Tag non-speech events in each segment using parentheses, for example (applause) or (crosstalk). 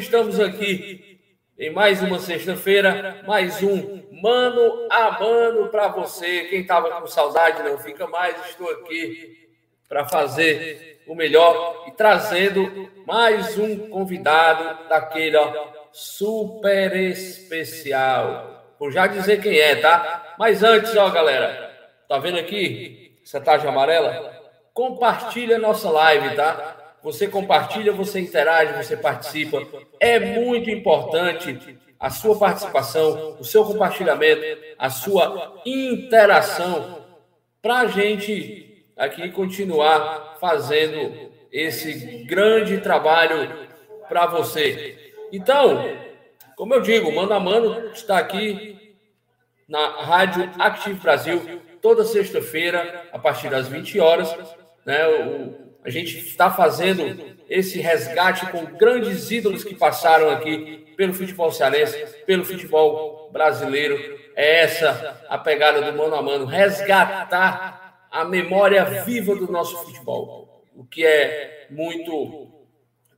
estamos aqui em mais uma sexta-feira, mais um mano a mano para você. Quem estava com saudade não fica mais, estou aqui para fazer o melhor e trazendo mais um convidado daquele ó, super especial. Vou já dizer quem é, tá? Mas antes, ó, galera, tá vendo aqui essa tarja amarela? Compartilha nossa live, tá? Você compartilha, você interage, você participa. É muito importante a sua participação, o seu compartilhamento, a sua interação para a gente aqui continuar fazendo esse grande trabalho para você. Então, como eu digo, mano a mano está aqui na Rádio Active Brasil toda sexta-feira a partir das 20 horas, né? O, a gente está fazendo esse resgate com grandes ídolos que passaram aqui pelo futebol cearense, pelo futebol brasileiro. É essa a pegada do mano a mano, resgatar a memória viva do nosso futebol, o que é muito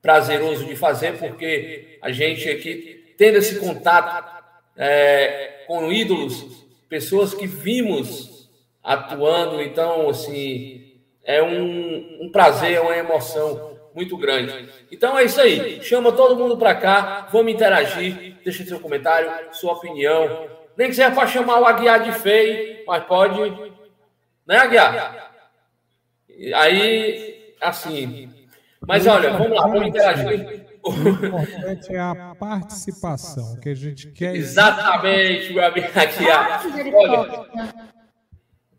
prazeroso de fazer, porque a gente aqui tendo esse contato é, com ídolos, pessoas que vimos atuando, então assim é um, um prazer, é uma emoção muito grande. Então é isso aí. Chama todo mundo para cá, vamos interagir, deixa seu comentário, sua opinião. Nem que seja para chamar o Aguiar de feio, mas pode. Né, Aguiar? Aí, assim. Mas olha, vamos lá, vamos interagir. O importante é a participação que a gente quer. Exatamente, meu amigo Aguiar. Olha,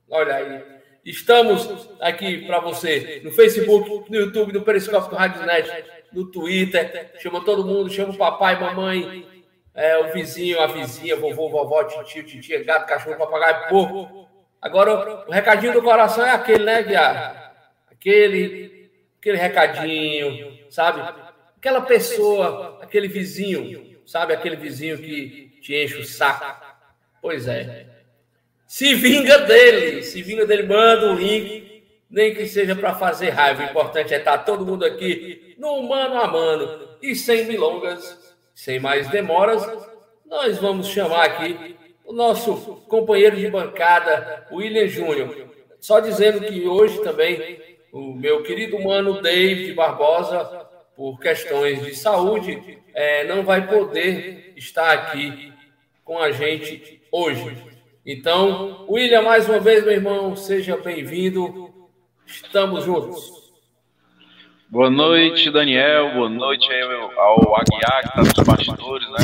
olha aí. Estamos aqui para você no Facebook, no YouTube, no Periscópio do Rádio Net, no Twitter. Chama todo mundo, chama o papai, mamãe, é, o vizinho, a vizinha, vovô, vovó, tio, titia, gato, cachorro, papagaio, porco. Agora, o recadinho do coração é aquele, né, Guiar? Aquele, aquele recadinho, sabe? Aquela pessoa, aquele vizinho, sabe? Aquele vizinho que te enche o saco. Pois é. Se vinga dele, se vinga dele, manda um link, nem que seja para fazer raiva. O importante é estar tá todo mundo aqui no mano a mano. E sem milongas, sem mais demoras, nós vamos chamar aqui o nosso companheiro de bancada, William Júnior. Só dizendo que hoje também o meu querido mano David Barbosa, por questões de saúde, é, não vai poder estar aqui com a gente hoje. Então, William, mais uma vez, meu irmão, seja bem-vindo. Estamos juntos. Boa noite, Daniel. Boa noite ao Aguiar, que está nos bastidores, né?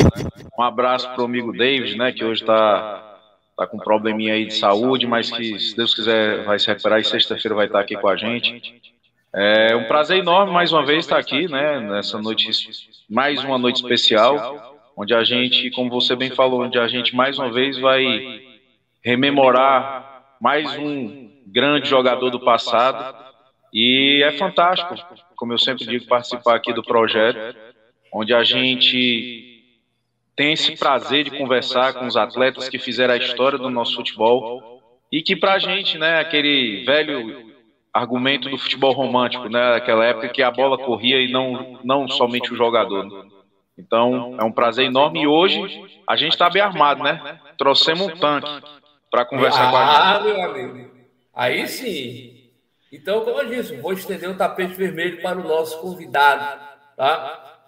Um abraço para o amigo David, né? Que hoje está tá com um probleminha aí de saúde, mas que, se Deus quiser, vai se recuperar e sexta-feira vai estar aqui com a gente. É um prazer enorme mais uma vez estar aqui, né? Nessa noite, mais uma noite especial, onde a gente, como você bem falou, onde a gente mais uma vez vai rememorar mais um grande jogador do passado. E é fantástico, como eu sempre digo, participar aqui do projeto, onde a gente tem esse prazer de conversar com os atletas que fizeram a história do nosso futebol e que para a gente, né, aquele velho argumento do futebol romântico, né, aquela época que a bola corria e não, não somente o jogador. Então, é um prazer enorme e hoje a gente está bem armado, né? Trouxemos um tanque para conversar ah, com a gente. Ah, meu amigo. Aí sim. Então, como eu disse, vou estender o tapete vermelho para o nosso convidado, tá?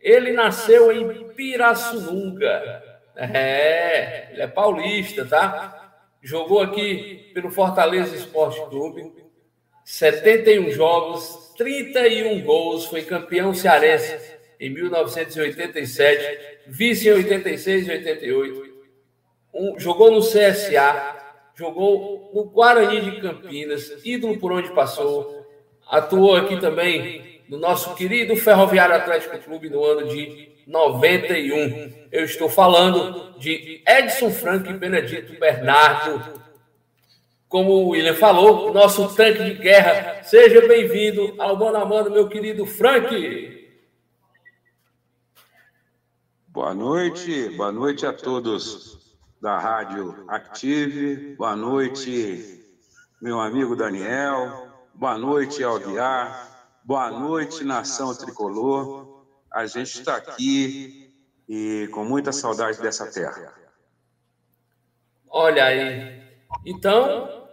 Ele nasceu em Pirassununga. É, ele é paulista, tá? Jogou aqui pelo Fortaleza Esporte Clube. 71 jogos, 31 gols, foi campeão cearense em 1987, vice em 86 e 88 um, jogou no CSA, jogou no Guarani de Campinas, ídolo por onde passou, atuou aqui também no nosso querido Ferroviário Atlético Clube no ano de 91. Eu estou falando de Edson Frank e Benedito Bernardo. Como o William falou, nosso tanque de guerra. Seja bem-vindo ao Mano a Mano, meu querido Frank. Boa noite, boa noite a todos da Rádio Active. Boa noite, meu amigo Daniel. Boa noite, Alviar. Boa noite, Nação Tricolor. a gente está aqui e com muita saudade dessa terra. Olha aí. Então,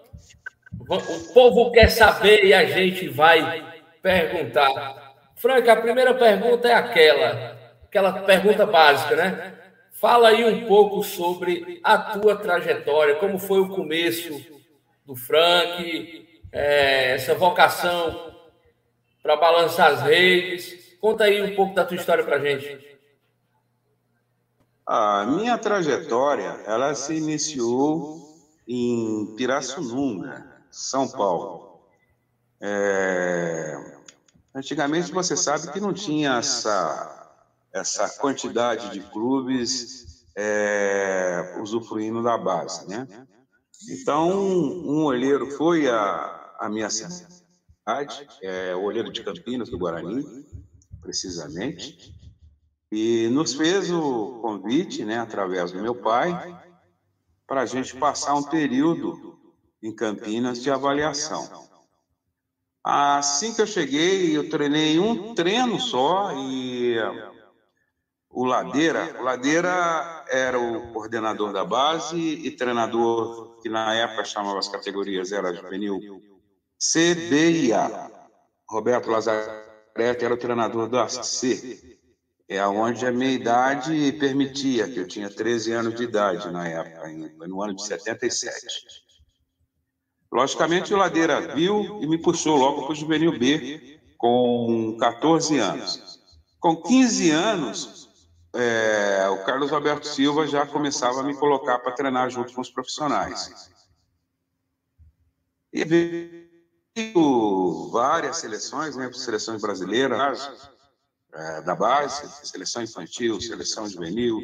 o povo quer saber e a gente vai perguntar. Franca, a primeira pergunta é aquela, aquela pergunta básica, né? Fala aí um pouco sobre a tua trajetória, como foi o começo do Frank, é, essa vocação para balançar as redes. Conta aí um pouco da tua história para gente. A minha trajetória, ela se iniciou em Pirassununga, São Paulo. É... Antigamente você sabe que não tinha essa essa quantidade de clubes é, usufruindo da base, né? Então, um olheiro foi a, a minha cidade, é, o olheiro de Campinas, do Guarani, precisamente, e nos fez o convite, né, através do meu pai, para a gente passar um período em Campinas de avaliação. Assim que eu cheguei, eu treinei um treino só e o Ladeira, o Ladeira era o coordenador da base e treinador que na época chamava as categorias era juvenil C, B e A. Roberto Lazarete era o treinador da C, é onde a minha idade permitia, que eu tinha 13 anos de idade na época, no ano de 77. Logicamente, o Ladeira viu e me puxou logo para o Juvenil B, com 14 anos. Com 15 anos, é, o Carlos Alberto Silva já começava a me colocar para treinar junto com os profissionais. E veio várias seleções, né, seleções brasileiras, é, da base, seleção infantil, seleção juvenil,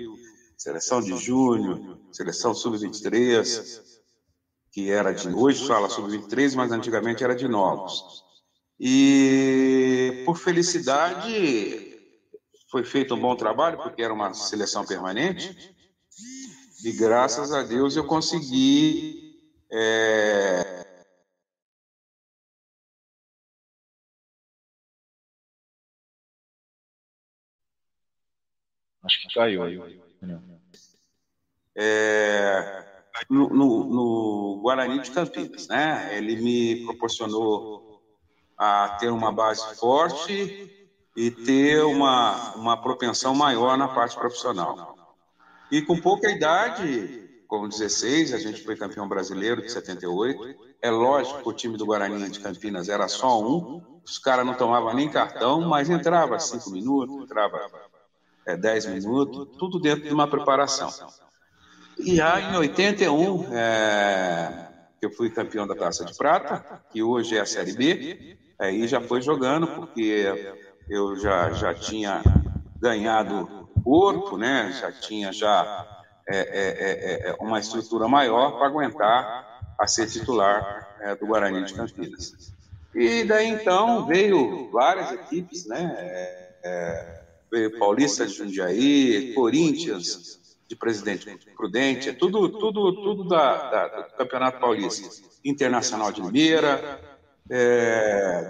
seleção de júnior, seleção sub-23, que era de hoje fala sub-23, mas antigamente era de novos. E por felicidade foi feito um bom trabalho, porque era uma seleção permanente, e graças a Deus eu consegui. É... Acho que caiu aí. É, no, no, no, Guarani de Campinas, né? Ele me proporcionou a ter uma base forte e ter uma, uma propensão maior na parte profissional. E com pouca idade, com 16, a gente foi campeão brasileiro de 78. É lógico que o time do Guarani de Campinas era só um, os caras não tomavam nem cartão, mas entrava cinco minutos, entrava é, dez minutos, tudo dentro de uma preparação. E já em 81, é, eu fui campeão da Taça de Prata, que hoje é a Série B, aí já foi jogando, porque eu já, já tinha ganhado corpo, né? já tinha já é, é, é, é uma estrutura maior para aguentar a ser titular é, do Guarani de Campinas. E daí então veio várias equipes, né? É, veio Paulista de Jundiaí, Corinthians de Presidente Prudente, tudo, tudo, tudo da, da, do Campeonato Paulista. Internacional de Limeira,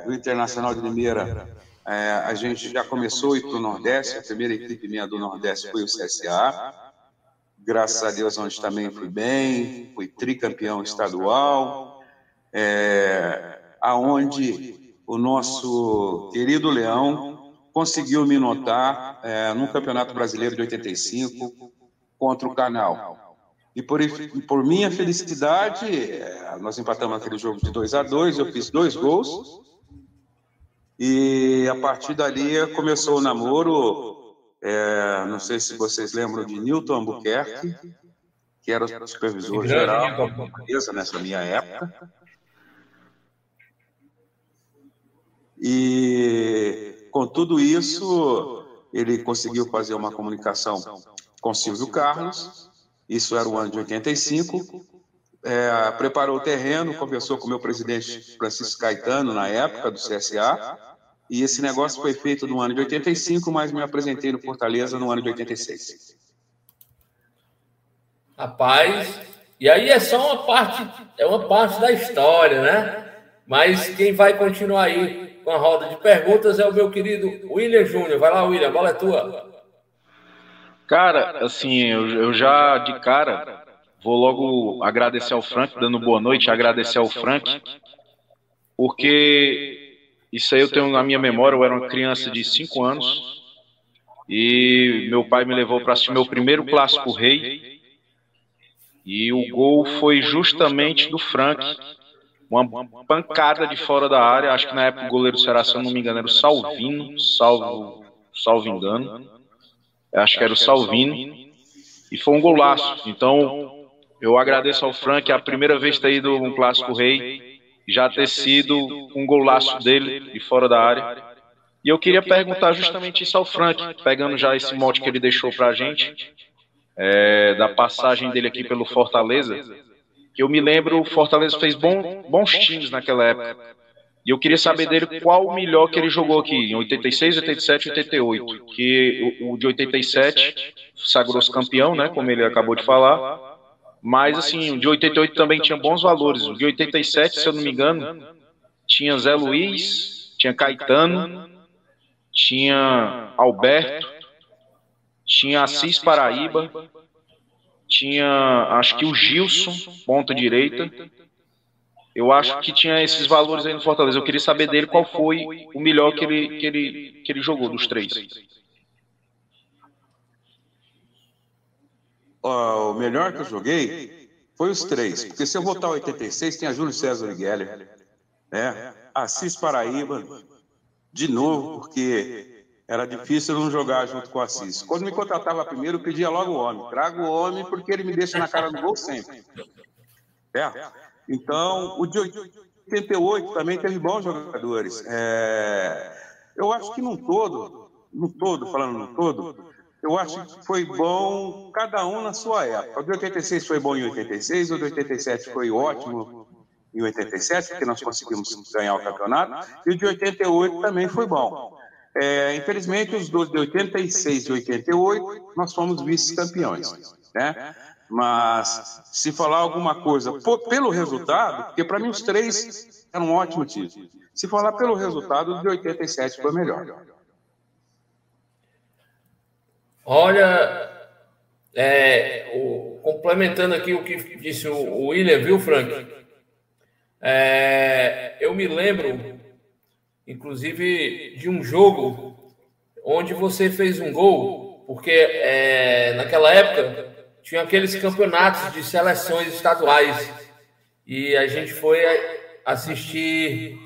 do Internacional de Limeira é, a gente já começou a ir para o Nordeste, a primeira equipe minha do Nordeste foi o CSA. Graças a Deus, onde também fui bem, fui tricampeão estadual, é, aonde o nosso querido Leão conseguiu me notar é, no Campeonato Brasileiro de 85 contra o Canal. E por, por minha felicidade, é, nós empatamos aquele jogo de 2 a 2 eu fiz dois gols e a partir dali começou o namoro. É, não sei se vocês lembram de Newton Albuquerque, que era o supervisor geral da empresa nessa minha época. E com tudo isso, ele conseguiu fazer uma comunicação com Silvio Carlos. Isso era o ano de 85. É, preparou o terreno, conversou com o meu presidente Francisco Caetano, na época do CSA, e esse negócio foi feito no ano de 85, mas me apresentei no Fortaleza no ano de 86. Rapaz, e aí é só uma parte, é uma parte da história, né? Mas quem vai continuar aí com a roda de perguntas é o meu querido William Júnior. Vai lá, William, a bola é tua. Cara, assim, eu, eu já de cara vou logo agradecer ao Frank, dando boa noite, agradecer ao Frank, porque isso aí eu tenho na minha memória, eu era uma criança de 5 anos e meu pai me levou para assistir meu primeiro clássico rei e o gol foi justamente do Frank, uma pancada de fora da área. Acho que na época o goleiro será, se eu não me engano, era o Salvino, salvo, salvo engano. Acho que era o Salvino. E foi um golaço. Então, eu agradeço ao Frank, é a primeira vez ter ido um clássico rei, já ter sido um golaço dele de fora da área. E eu queria perguntar justamente isso ao Frank, pegando já esse mote que ele deixou para a gente é, da passagem dele aqui pelo Fortaleza, que eu me lembro, o Fortaleza fez bom, bons times naquela época. E eu queria saber dele qual o melhor que ele jogou aqui, em 86, 87 88. Que o, o de 87 sagrou-se campeão, né? Como ele acabou de falar. Mas, assim, o de 88 também tinha bons valores. O de 87, se eu não me engano, tinha Zé Luiz, tinha Caetano, tinha Alberto, tinha Assis Paraíba, tinha acho que o Gilson, ponta direita. Eu acho que tinha esses valores aí no Fortaleza. Eu queria saber dele qual foi o melhor que ele, que ele, que ele jogou dos três. O melhor que eu joguei foi os três. Porque se eu voltar 86, tem a Júlio César Geller, né? Assis Paraíba, de novo, porque era difícil não jogar junto com o Assis. Quando me contratava primeiro, eu pedia logo o homem. Trago o homem porque ele me deixa na cara do gol sempre. É. Então, o de 88 também teve bons jogadores. É... Eu acho que no todo, no todo, falando no todo, eu acho que foi bom cada um na sua época. O de 86 foi bom em 86, o de 87 foi ótimo em 87, porque nós conseguimos ganhar o campeonato, e o de 88 também foi bom. É, infelizmente, os dois de 86 e 88, nós fomos vice-campeões. Né? Mas, se falar alguma coisa pelo resultado, porque para mim os três eram um ótimo título. Se falar pelo resultado, o de 87 foi melhor. Olha, é, o, complementando aqui o que disse o, o William, viu, Frank? É, eu me lembro inclusive de um jogo onde você fez um gol, porque é, naquela época tinha aqueles campeonatos de seleções estaduais e a gente foi assistir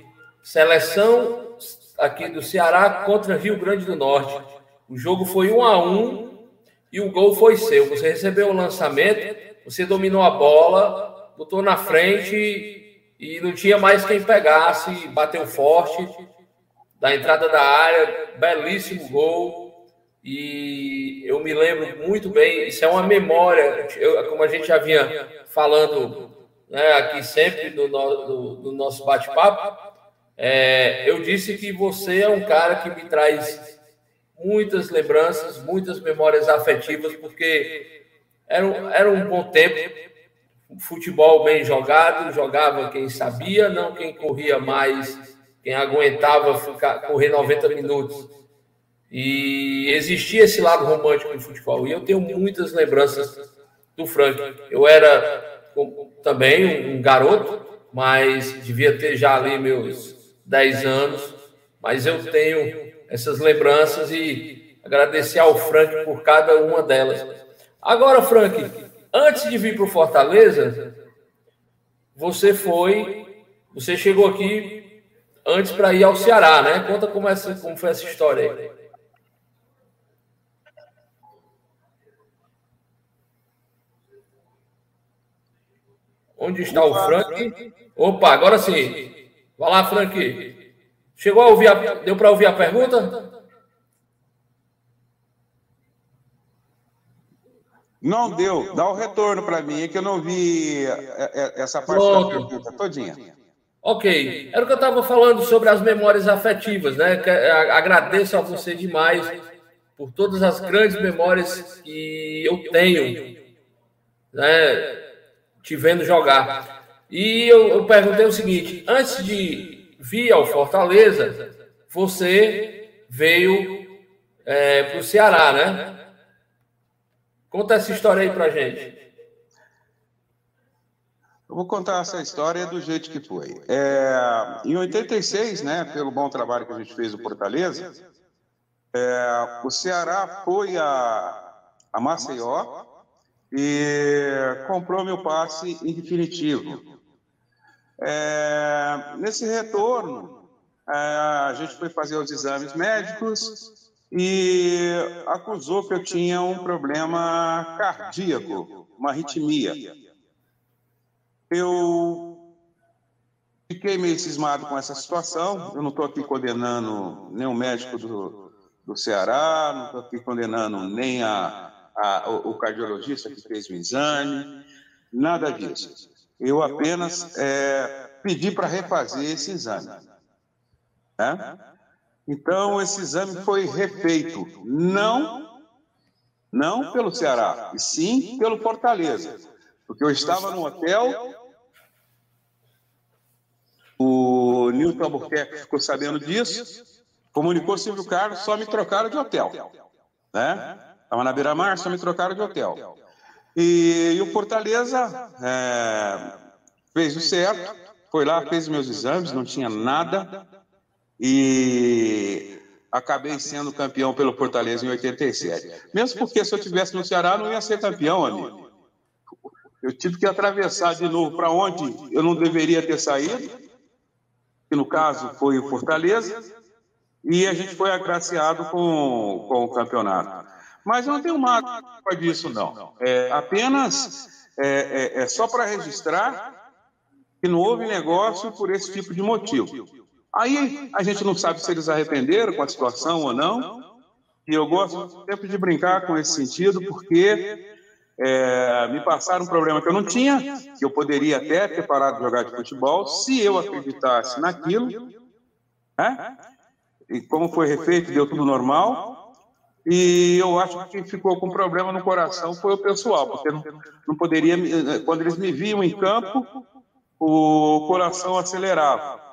seleção aqui do Ceará contra Rio Grande do Norte. O jogo foi um a um e o gol foi seu. Você recebeu o lançamento, você dominou a bola, botou na frente e não tinha mais quem pegasse, bateu forte da entrada da área, belíssimo gol. E eu me lembro muito bem, isso é uma memória, eu, como a gente já vinha falando né, aqui sempre no, no, no nosso bate-papo. É, eu disse que você é um cara que me traz muitas lembranças, muitas memórias afetivas, porque era um, era um bom tempo, futebol bem jogado, jogava quem sabia, não quem corria mais quem aguentava ficar, correr 90 minutos. E existia esse lado romântico no futebol. E eu tenho muitas lembranças do Frank. Eu era também um garoto, mas devia ter já ali meus 10 anos. Mas eu tenho essas lembranças e agradecer ao Frank por cada uma delas. Agora, Frank, antes de vir para o Fortaleza, você foi, você chegou aqui antes para ir ao Ceará, né? Conta como, essa, como foi essa história aí. Onde está o Frank? Opa, agora sim. Vai lá, Frank. Chegou a ouvir a... Deu para ouvir a pergunta? Não deu. Dá o retorno para mim, é que eu não vi é, é, essa parte Pronto. da pergunta todinha. Ok, era o que eu estava falando sobre as memórias afetivas, né? É, agradeço a você demais por todas as grandes memórias que eu tenho, né? Te vendo jogar. E eu, eu perguntei o seguinte: antes de via o Fortaleza, você veio é, para o Ceará, né? Conta essa história aí para gente. Eu vou contar essa história do jeito que foi. É, em 86, né, pelo bom trabalho que a gente fez no Fortaleza, é, o Ceará foi a, a Maceió e comprou meu passe em definitivo. É, nesse retorno, é, a gente foi fazer os exames médicos e acusou que eu tinha um problema cardíaco, uma arritmia. Eu fiquei meio cismado com essa situação. Eu não estou aqui condenando o médico do, do Ceará, não estou aqui condenando nem a, a, o cardiologista que fez o exame, nada disso. Eu apenas é, pedi para refazer esse exame. Né? Então, esse exame foi refeito, não, não pelo Ceará, e sim pelo Fortaleza. Porque eu estava no hotel, o Nilton Albuquerque ficou sabendo disso, comunicou Silvio Carlos, só me trocaram de hotel. Né? Estava na beira-mar, só me trocaram de hotel. E, e o Fortaleza é, fez o certo, foi lá, fez meus exames, não tinha nada, e acabei sendo campeão pelo Fortaleza em 87. Mesmo porque se eu tivesse no Ceará, não ia ser campeão, amigo. Eu tive que atravessar de novo para onde eu não deveria ter saído, que no caso foi o Fortaleza, e a gente foi agraciado com, com o campeonato. Mas eu não tenho mágoa disso, não. É apenas é, é, é só para registrar que não houve negócio por esse tipo de motivo. Aí a gente não sabe se eles arrependeram com a situação ou não. E eu gosto sempre de brincar com esse sentido, porque é, me passaram um problema que eu não tinha, que eu poderia até ter parado de jogar de futebol, se eu acreditasse naquilo. Né? E como foi refeito, deu tudo normal. E eu acho que quem ficou com problema no coração foi o pessoal, porque não, não poderia. Quando eles me viam em campo, o coração acelerava.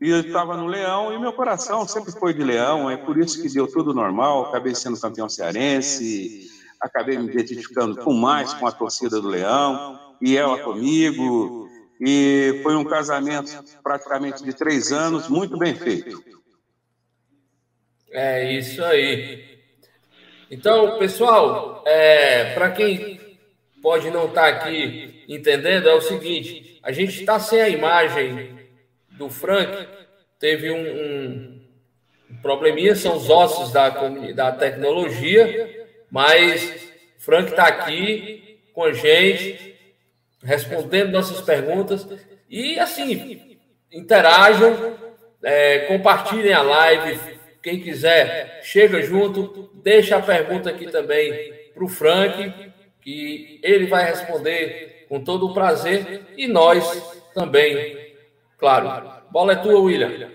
E eu estava no Leão, e meu coração sempre foi de Leão, é por isso que deu tudo normal. Acabei sendo campeão cearense, acabei me identificando com mais com a torcida do Leão, e ela comigo. E foi um casamento praticamente de três anos, muito bem feito. É isso aí. Então, pessoal, é, para quem pode não estar tá aqui entendendo, é o seguinte: a gente está sem a imagem do Frank, teve um, um, probleminha, são os ossos da, da tecnologia, mas Frank está aqui com a gente, respondendo nossas perguntas e assim interajam, é, compartilhem a live, quem quiser, chega junto, deixa a pergunta aqui também para o Frank, que ele vai responder com todo o prazer e nós também, claro. Bola é tua, William.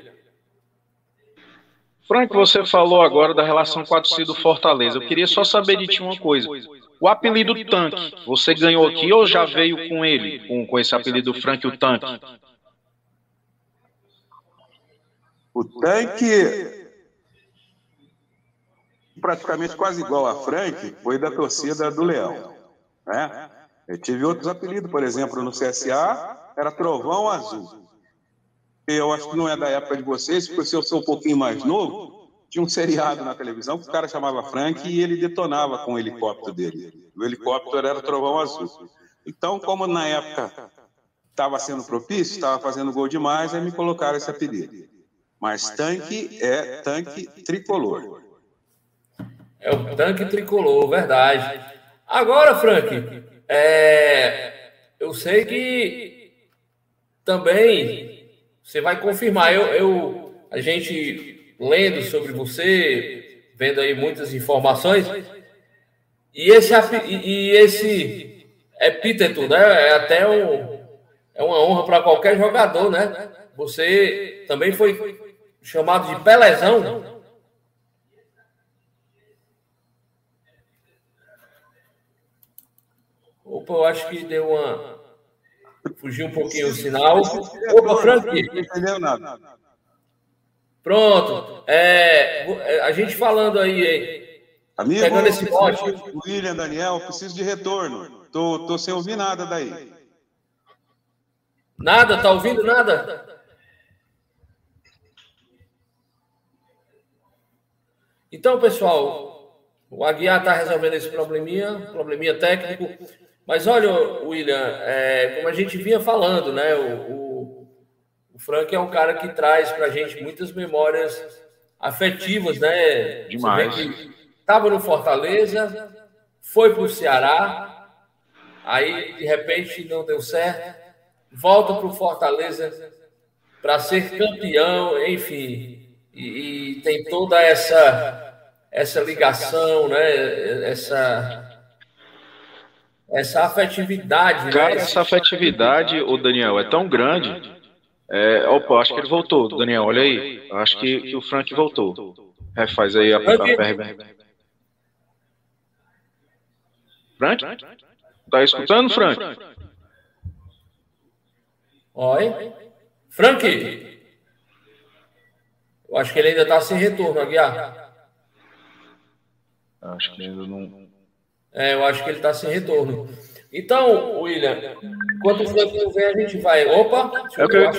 Frank, você falou agora da relação com a torcida do Fortaleza. Eu queria só saber de ti uma coisa. O apelido Tanque, você ganhou aqui ou já veio com ele, com, com esse apelido Frank o Tanque? O Tanque praticamente quase igual a Frank, foi da torcida do Leão. Né? Eu tive outros apelidos, por exemplo, no CSA, era Trovão Azul. Eu acho que não é da época de vocês, porque se eu sou um pouquinho mais novo, tinha um seriado na televisão que o cara chamava Frank e ele detonava com o helicóptero dele. O helicóptero era Trovão Azul. Então, como na época estava sendo propício, estava fazendo gol demais, aí me colocaram esse apelido. Mas tanque é tanque tricolor. É o tanque tricolor, verdade. Agora, Frank, é, eu sei que também você vai confirmar. Eu, eu, a gente lendo sobre você, vendo aí muitas informações, e esse, e esse epíteto, né? É até um, é uma honra para qualquer jogador, né? Você também foi chamado de Pelezão. Opa, eu acho que deu uma. Fugiu um pouquinho o sinal. Opa, Frank. Não entendeu nada. Pronto. É, a gente falando aí? Amigo, Pegando esse bote. William, Daniel, preciso de retorno. Tô, tô sem ouvir nada daí. Nada? Tá ouvindo nada? Então, pessoal, o Aguiar está resolvendo esse probleminha, probleminha técnico. Mas olha, William, é, como a gente vinha falando, né? O, o, o Frank é um cara que traz para a gente muitas memórias afetivas, né? Demais. Estava no Fortaleza, foi para o Ceará, aí de repente não deu certo, volta para o Fortaleza para ser campeão, enfim, e, e tem toda essa essa ligação, né? Essa essa afetividade. Né? Cara, né? essa afetividade, o Daniel, é tão grande. É, opa, acho que ele voltou, Daniel, olha aí. Acho que, que o Frank voltou. É, faz aí a, a pergunta. Frank? Tá escutando, Frank? Oi? Frank? Eu acho que ele ainda está sem retorno, Aguiar. Acho que ainda não. É, eu acho que ele está sem retorno. Então, William, enquanto o Frank não vem, a gente vai. Opa! É o que eu...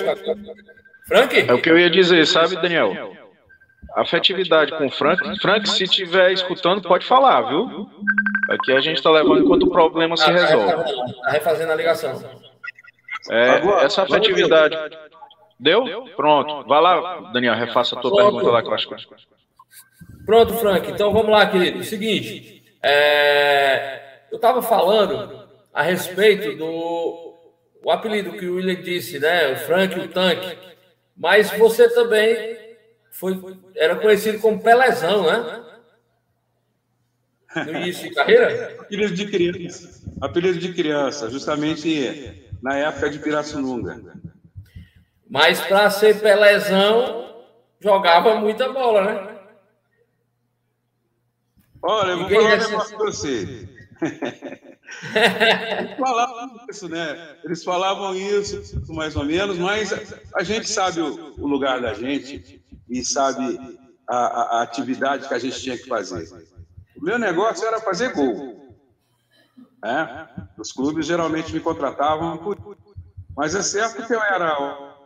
Frank? É o que eu ia dizer, sabe, Daniel? Afetividade com o Frank. Frank, se estiver escutando, pode falar, viu? Aqui a gente está levando enquanto o problema se ah, tá resolve. Está refazendo a ligação. É, essa afetividade. Deu? Pronto. Vai lá, Daniel, refaça a tua Pronto. pergunta lá que eu acho que. Pronto, Frank. Então vamos lá, querido. Seguinte. É... Eu estava falando a respeito do o apelido que o William disse, né? O Frank, o tanque. Mas você também foi, era conhecido como Pelezão, né? No início de carreira? Apelido de criança. Apelido de criança, justamente na época de Pirassununga. Mas para ser Pelezão, jogava muita bola, né? Olha, eu vou falar um negócio para você. (laughs) Eles falavam isso, né? Eles falavam isso, mais ou menos, mas a gente sabe o, o lugar da gente e sabe a, a, a, atividade que a gente tinha que fazer. O meu negócio era fazer gol. Né? Os clubes geralmente me contratavam por mas é certo que eu era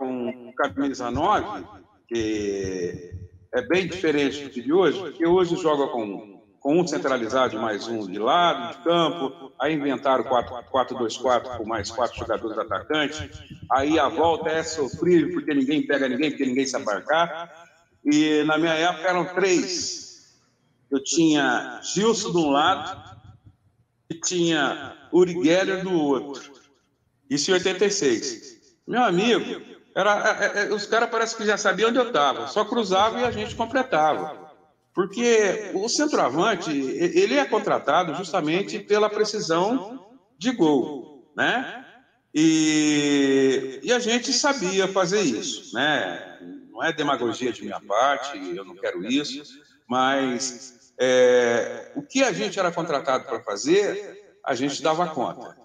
um camisa 9, que é bem diferente do de hoje, porque hoje joga com, com um centralizado e mais um de lado, de campo, aí inventaram 4-2-4 com mais quatro jogadores atacantes, aí a volta é sofrível, porque ninguém pega ninguém, porque ninguém se abarcar, e na minha época eram três. Eu tinha Gilson de um lado e tinha Uri Geller do outro. Isso em 86. Meu amigo, era, é, é, os caras parece que já sabiam onde eu estava, só cruzava e a gente completava. Porque o centroavante, ele é contratado justamente pela precisão de gol, né? E, e a gente sabia fazer isso, né? Não é demagogia de minha parte, eu não quero isso, mas é, o que a gente era contratado para fazer, a gente dava conta.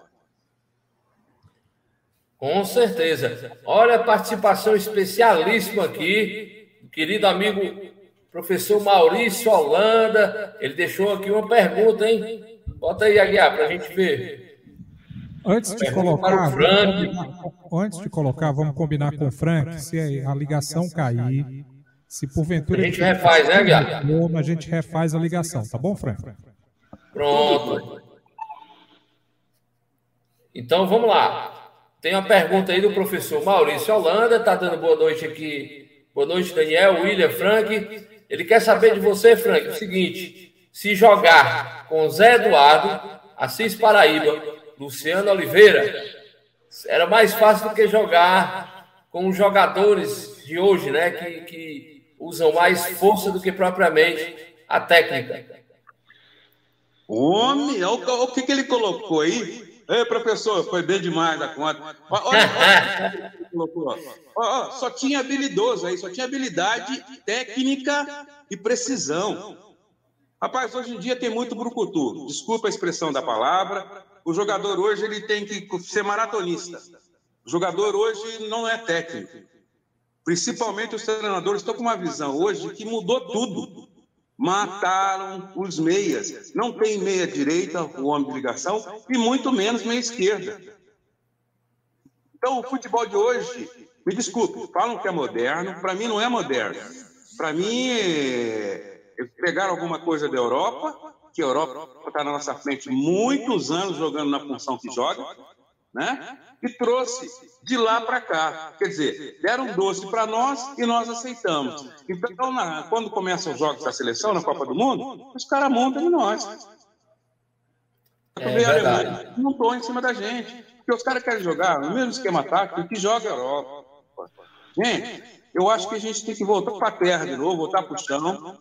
Com certeza. Olha a participação especialíssima aqui, querido amigo professor Maurício Holanda. Ele deixou aqui uma pergunta, hein? Bota aí, Aguiar, para a gente ver. Antes de colocar, antes de colocar, vamos combinar com o Frank, se a ligação cair, se porventura a gente refaz, né, Aguiar? A gente refaz a ligação, tá bom, Frank? Pronto. Então vamos lá. Tem uma pergunta aí do professor Maurício Holanda, está dando boa noite aqui. Boa noite, Daniel, William, Frank. Ele quer saber de você, Frank, o seguinte: se jogar com Zé Eduardo, Assis Paraíba, Luciano Oliveira, era mais fácil do que jogar com os jogadores de hoje, né? Que, que usam mais força do que propriamente a técnica. Homem, olha o, que, que ele colocou aí. Ei, professor, foi bem demais da conta. Olha, só tinha habilidoso aí, só tinha habilidade técnica e precisão. Rapaz, hoje em dia tem muito brucutu. Desculpa a expressão da palavra. O jogador hoje ele tem que ser maratonista. O jogador hoje não é técnico. Principalmente os treinadores estão com uma visão hoje que mudou tudo. Mataram os meias. Não tem meia direita, o homem de ligação, e muito menos meia esquerda. Então, o futebol de hoje, me desculpe, falam que é moderno, para mim não é moderno. Para mim, é... pegaram alguma coisa da Europa, que a Europa está na nossa frente muitos anos jogando na função que joga, né? e trouxe de lá para cá. Quer dizer, deram doce para nós e nós aceitamos. Então, na, quando começam os jogos da seleção na Copa do Mundo, os caras montam em nós. É verdade. Não estou em cima da gente. Porque os caras querem jogar no mesmo esquema tático que joga a Europa. Gente, eu acho que a gente tem que voltar para a terra de novo, voltar para o chão.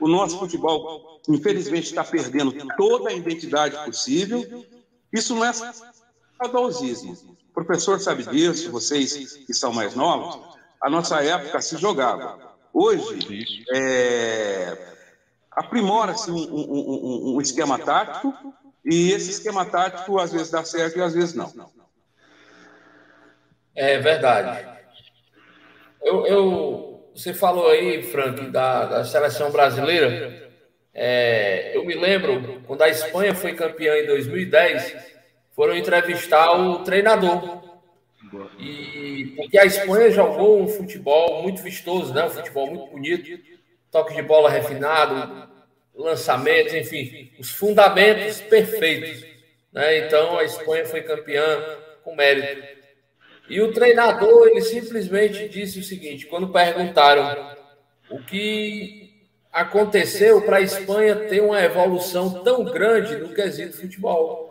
O nosso futebol, infelizmente, está perdendo toda a identidade possível. Isso não é saudosismo. O professor sabe disso, vocês que são mais novos, a nossa época se jogava. Hoje, é, aprimora-se um, um, um, um, esquema tático e esse esquema tático às vezes dá certo e às vezes não. É verdade. Eu, eu você falou aí, Frank, da, da seleção brasileira. É, eu me lembro quando a Espanha foi campeã em 2010 foram entrevistar o treinador. E porque a Espanha jogou um futebol muito vistoso, né? Um futebol muito bonito, toque de bola refinado, lançamentos, enfim, os fundamentos perfeitos, né? Então a Espanha foi campeã com mérito. E o treinador, ele simplesmente disse o seguinte, quando perguntaram o que aconteceu para a Espanha ter uma evolução tão grande no quesito futebol.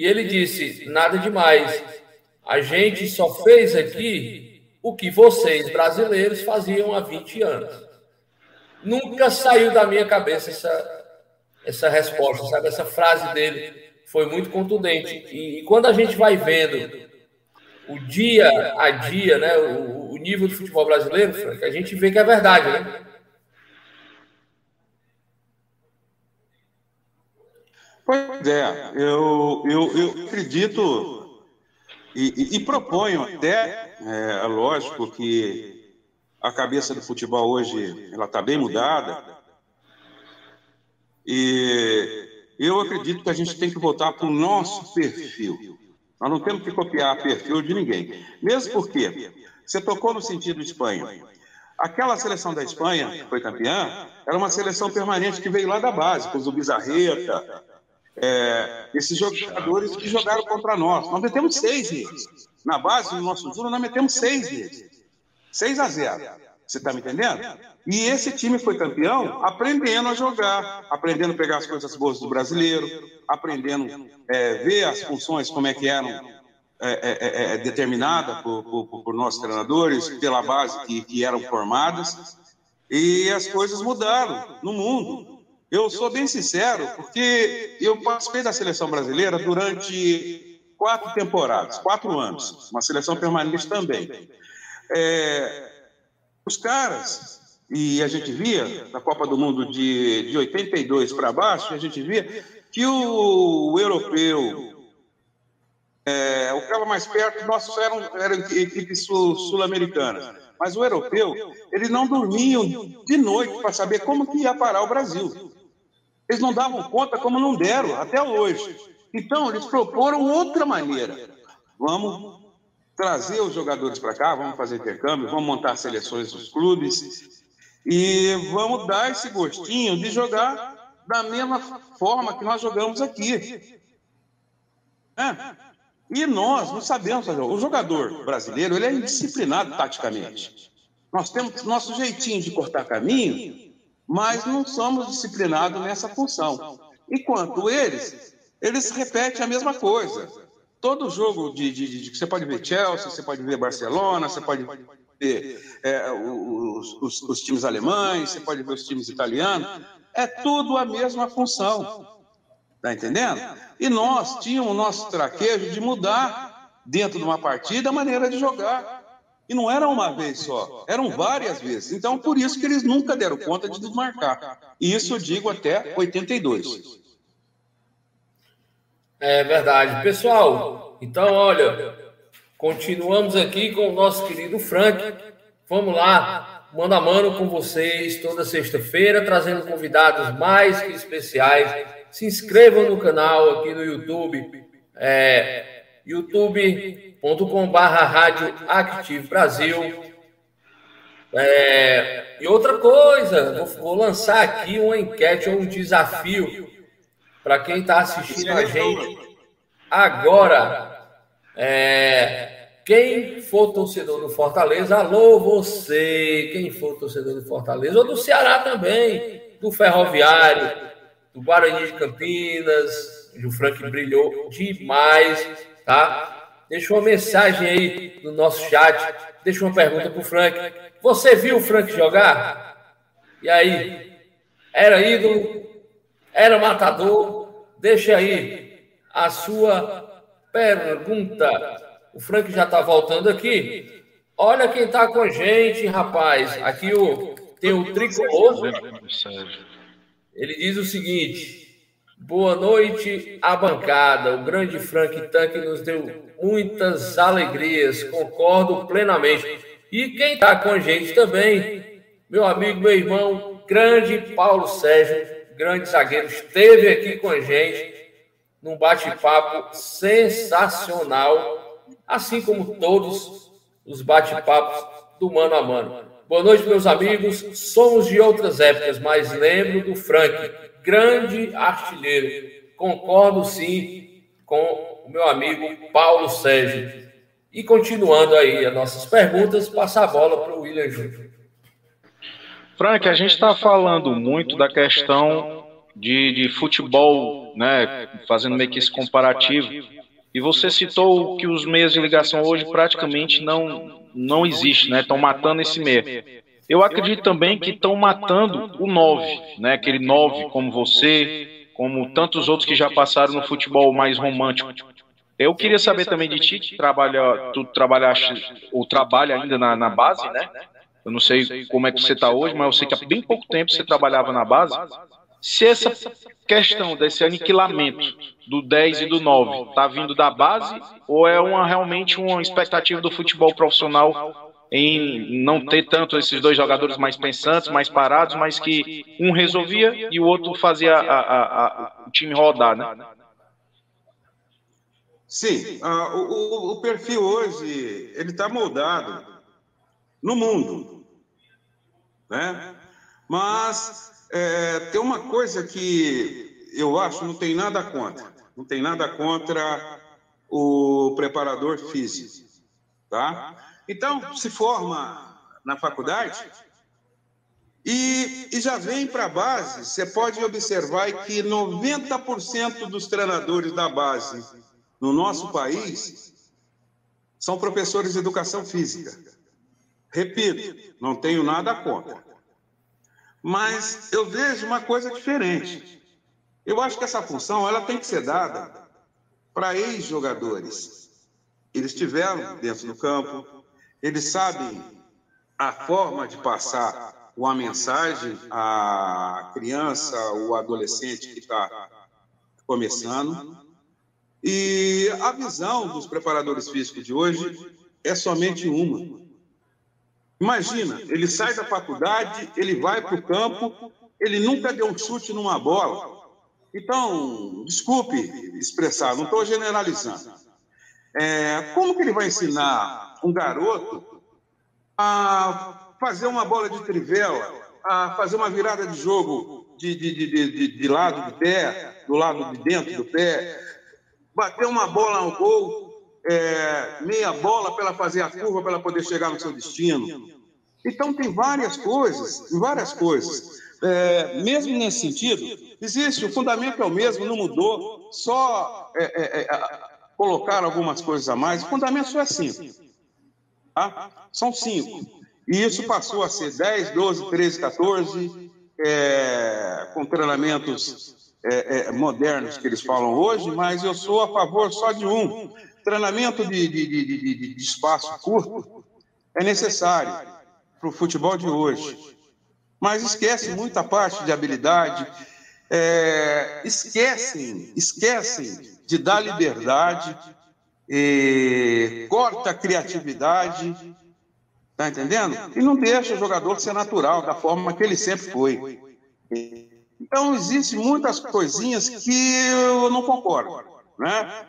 E ele disse: nada demais. A gente só fez aqui o que vocês, brasileiros, faziam há 20 anos. Nunca saiu da minha cabeça essa, essa resposta, sabe? Essa frase dele foi muito contundente. E, e quando a gente vai vendo o dia a dia, né, o, o nível do futebol brasileiro, Frank, a gente vê que é verdade, né? Pois é, eu, eu, eu acredito e, e, e proponho até, é, lógico que a cabeça do futebol hoje ela está bem mudada, e eu acredito que a gente tem que voltar para o nosso perfil. Nós não temos que copiar perfil de ninguém. Mesmo porque você tocou no sentido Espanha. Aquela seleção da Espanha, que foi campeã, era uma seleção permanente que veio lá da base, com o Bizarreta, é, esses jogadores que jogaram contra nós. Nós metemos seis deles. Na base do nosso júnior, nós metemos seis deles. 6 a 0. Você está me entendendo? E esse time foi campeão aprendendo a jogar, aprendendo a pegar as coisas boas do brasileiro, aprendendo é, ver as funções, como é que eram é, é, é, é determinadas por, por, por, nossos treinadores, pela base que, que eram formadas. E as coisas mudaram no mundo. Eu sou bem sincero, porque eu participei da seleção brasileira durante quatro temporadas, quatro anos, uma seleção permanente também. É, os caras, e a gente via na Copa do Mundo de, de 82 para baixo, a gente via que o, o europeu, é, o que estava mais perto, nossos eram, eram equipes sul-americanas. Mas o europeu, eles não dormiam de noite para saber como que ia parar o Brasil. Eles não davam conta como não deram até hoje. Então, eles proporam outra maneira. Vamos trazer os jogadores para cá, vamos fazer intercâmbio, vamos montar seleções dos clubes e vamos dar esse gostinho de jogar da mesma forma que nós jogamos aqui. É. E nós não sabemos fazer. O jogador brasileiro ele é indisciplinado taticamente. Nós temos nosso jeitinho de cortar caminho mas não somos disciplinados nessa função. Enquanto eles, eles repetem a mesma coisa. Todo jogo de, de, de você pode ver Chelsea, você pode ver Barcelona, você pode ver é, os, os, os times alemães, você pode ver os times italianos, é tudo a mesma função. Está entendendo? E nós tínhamos o nosso traquejo de mudar dentro de uma partida a maneira de jogar. E não era uma vez só, eram várias vezes. Então, por isso que eles nunca deram conta de desmarcar. E isso eu digo até 82. É verdade. Pessoal, então, olha, Continuamos aqui com o nosso querido Frank. Vamos lá, mano a mano com vocês toda sexta-feira, trazendo convidados mais que especiais. Se inscrevam no canal aqui no YouTube, é, youtube.com.br Rádio Active Brasil. É, e outra coisa, vou, vou, lançar aqui uma enquete ou um desafio para quem está assistindo a gente agora. É, quem for torcedor do Fortaleza, alô você, quem for torcedor do Fortaleza, ou do Ceará também, do Ferroviário, do Guarani de Campinas, o Frank brilhou demais, tá? Deixa uma mensagem aí no nosso chat, deixa uma pergunta para o Frank. Você viu o Frank jogar? E aí? Era ídolo? Era matador? Deixa aí a sua pergunta. O Frank já está voltando aqui. Olha quem está com a gente, rapaz. Aqui o, tem o tricolor. Ele diz o seguinte: Boa noite à bancada. O grande Frank Tanque nos deu muitas alegrias. Concordo plenamente. E quem está com a gente também, meu amigo, meu irmão, grande Paulo Sérgio, grande zagueiro, esteve aqui com a gente num bate-papo sensacional, assim como todos os bate-papos do mano a mano. Boa noite, meus amigos. Somos de outras épocas, mas lembro do Frank, grande artilheiro. Concordo sim com o meu amigo Paulo Sérgio. E continuando aí as nossas perguntas, passar a bola para o William Júnior. Frank, a gente está falando muito da questão de, de futebol, né, fazendo meio que esse comparativo. E você citou que os meios de ligação hoje praticamente não, não existem, né? Estão matando esse meio. Eu acredito também que estão matando o 9, né? Aquele 9 como você, como tantos outros que já passaram no futebol mais romântico. Eu queria saber também de ti, que trabalha, tu trabalhaste, ou trabalha ainda na, na base, né? Eu não sei como é que você está hoje, mas eu sei que há bem pouco tempo você trabalhava na base. Se essa questão desse aniquilamento do 10 e do 9 está vindo da base ou é uma, realmente uma expectativa do futebol profissional em não ter tanto esses dois jogadores mais pensantes, mais parados, mas que um resolvia e o outro fazia a, a, a, o time rodar, né? Sim, uh, o, o, perfil hoje ele está moldado no mundo, né? Mas é, tem uma coisa que eu acho não tem nada contra. Não tem nada contra o preparador físico. Tá? Então, se forma na faculdade e, e já vem para a base. Você pode observar que 90% dos treinadores da base no nosso país são professores de educação física. Repito, não tenho nada contra. Mas eu vejo uma coisa diferente. Eu acho que essa função ela tem que ser dada para ex-jogadores. Eles estiveram dentro do campo, eles sabem a forma de passar uma mensagem à criança ou adolescente que está começando. E a visão dos preparadores físicos de hoje é somente uma: Imagina, ele sai da faculdade, ele vai para o campo, ele nunca deu um chute numa bola. Então, desculpe expressar, não estou generalizando. É, como que ele vai ensinar um garoto a fazer uma bola de trivela, a fazer uma virada de jogo de, de, de, de, de lado do pé, do lado de dentro do pé, bater uma bola ao gol é, meia bola para ela fazer a curva para ela poder chegar no seu destino. Então tem várias coisas, várias coisas. É, mesmo nesse sentido, existe, o fundamento é o mesmo, não mudou, só é, é, é colocar algumas coisas a mais. O fundamento só é cinco. Tá? São cinco. E isso passou a ser 10, 12, 13, 14, com treinamentos é, é, modernos que eles falam hoje, mas eu sou a favor só de um. Treinamento de, de, de, de espaço curto é necessário para o futebol de hoje. Mas esquecem muita parte de habilidade, é, esquecem, esquecem de dar liberdade e corta a criatividade, tá entendendo? E não deixa o jogador ser natural da forma que ele sempre foi. Então, existem muitas coisinhas que eu não concordo, né?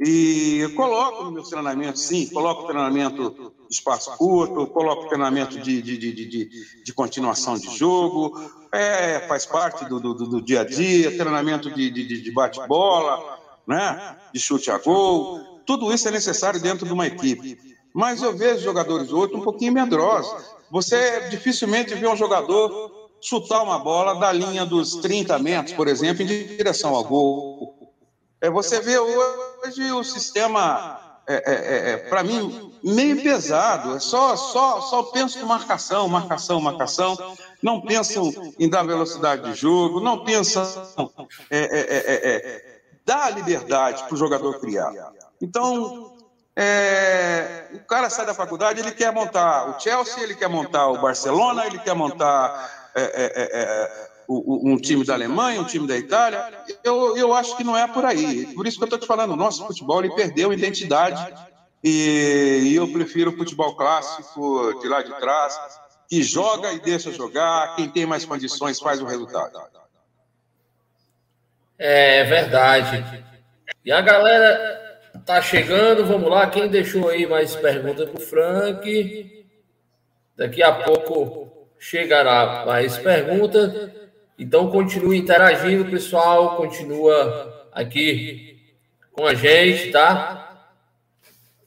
E eu coloco no meu treinamento, sim, coloco treinamento de espaço curto, coloco treinamento de, de, de, de, de continuação de jogo, é, faz parte do, do, do, dia a dia, treinamento de, de, de bate-bola, né? de chute a gol, tudo isso é necessário dentro de uma equipe. Mas eu vejo jogadores hoje um pouquinho medrosos. Você dificilmente vê um jogador chutar uma bola da linha dos 30 metros, por exemplo, em direção ao gol. É, você vê hoje o sistema, é, é, é, é para mim, meio pesado. É só, só, só penso em marcação, marcação, marcação. Não pensam em dar velocidade de jogo, não pensam é, dar liberdade para o jogador criar. Então, é, o cara sai da faculdade, ele quer montar o Chelsea, ele quer montar o Barcelona, ele quer montar é, é, é, é um time da Alemanha, um time da Itália. Eu, eu acho que não é por aí. Por isso que eu estou te falando, o nosso futebol ele perdeu identidade e, e eu prefiro o futebol clássico de lá de trás, que joga e deixa jogar, quem tem mais condições faz o resultado. É verdade. E a galera Tá chegando, vamos lá. Quem deixou aí mais perguntas para o Frank? Daqui a pouco chegará mais perguntas. Então continue interagindo, pessoal. Continua aqui com a gente, tá?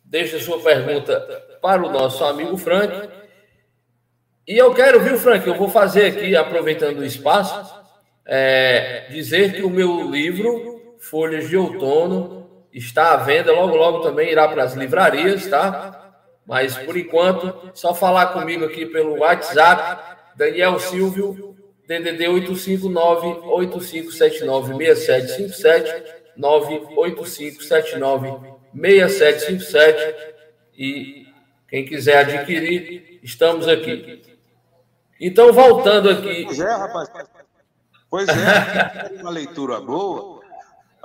Deixa sua pergunta para o nosso amigo Frank. E eu quero, viu, Frank? Eu vou fazer aqui, aproveitando o espaço, é, dizer que o meu livro, Folhas de Outono, está à venda, logo, logo também irá para as livrarias, tá? Mas por enquanto, só falar comigo aqui pelo WhatsApp, Daniel Silvio, DDD 859-8579-6757, 98579-6757. E quem quiser adquirir, estamos aqui. Então, voltando aqui. Pois é, rapaz. Pois é, uma leitura boa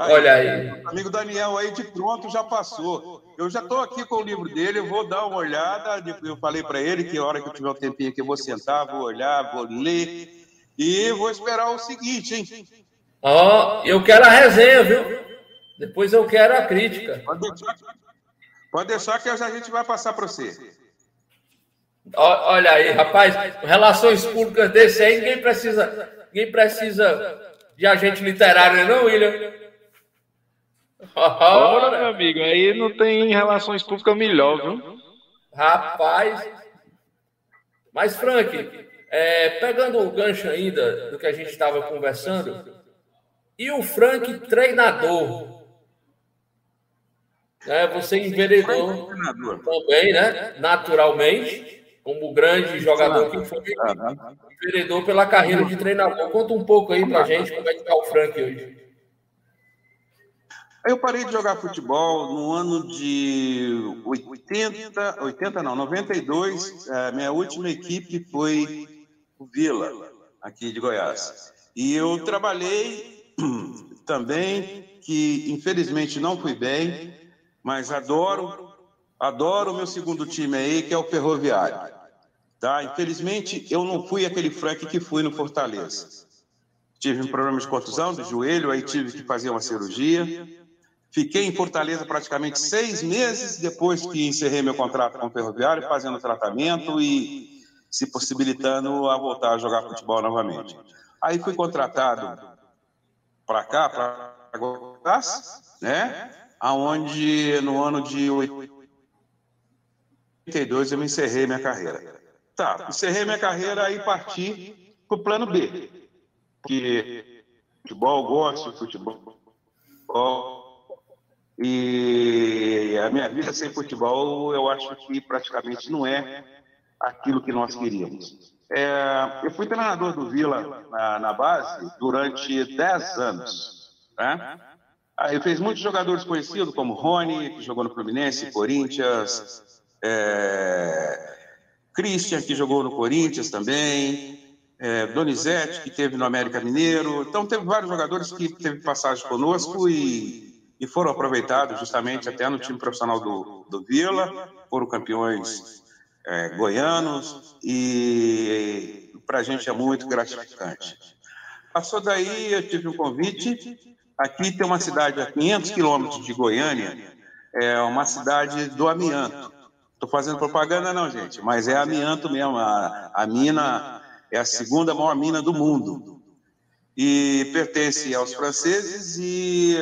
Aí, Olha aí. Amigo Daniel aí de pronto já passou. Eu já estou aqui com o livro dele, eu vou dar uma olhada. Eu falei para ele que a hora que eu tiver um tempinho aqui eu vou sentar, vou olhar, vou ler e vou esperar o seguinte, hein? Ó, oh, eu quero a resenha, viu? Depois eu quero a crítica. Pode deixar, pode deixar que a gente vai passar para você. Olha aí, rapaz, relações públicas desse aí, ninguém precisa, ninguém precisa de agente literário, não, William? Ora, meu amigo, aí não tem relações públicas melhor, viu? Rapaz. Mas, Frank, é, pegando o gancho ainda do que a gente estava conversando, e o Frank treinador? É, você enveredou também, né? Naturalmente, como grande jogador que foi, enveredou pela carreira de treinador. Conta um pouco aí pra gente como é que está o Frank hoje. Eu parei de jogar futebol no ano de 80, 80 não, 92. A minha última equipe foi o Vila, aqui de Goiás. E eu trabalhei (clears throat) também, que infelizmente não fui bem, mas adoro, adoro o meu segundo time aí, que é o Ferroviário. Tá? Infelizmente, eu não fui aquele Frank que fui no Fortaleza. Tive um problema de contusão do joelho, aí tive que fazer uma cirurgia. Fiquei em Fortaleza praticamente seis meses depois que encerrei meu contrato com o Ferroviário, fazendo tratamento e se possibilitando a voltar a jogar futebol novamente. Aí fui contratado para cá, para Goiás, né? Aonde no ano de 82 eu me encerrei minha carreira. Tá, encerrei minha carreira e parti para o plano B. Porque futebol, gosto de futebol e a minha vida sem futebol, eu acho que praticamente não é aquilo que nós queríamos. É, eu fui treinador do Vila na, na base durante 10 anos. Né? Aí fez muitos jogadores conhecidos, como Rony, que jogou no Fluminense, Corinthians, é, Christian, que jogou no Corinthians também, é, Donizete, que teve no América Mineiro. Então, teve vários jogadores que teve passagem conosco e e foram aproveitados justamente até no time profissional do, do Vila, foram campeões é, goianos e para a gente é muito gratificante. Passou daí, eu tive um convite. Aqui tem uma cidade a 500 quilômetros de Goiânia, é uma cidade do amianto. Estou fazendo propaganda, não, gente, mas é amianto mesmo. A, a mina é a segunda maior mina do mundo. E pertence aos franceses e,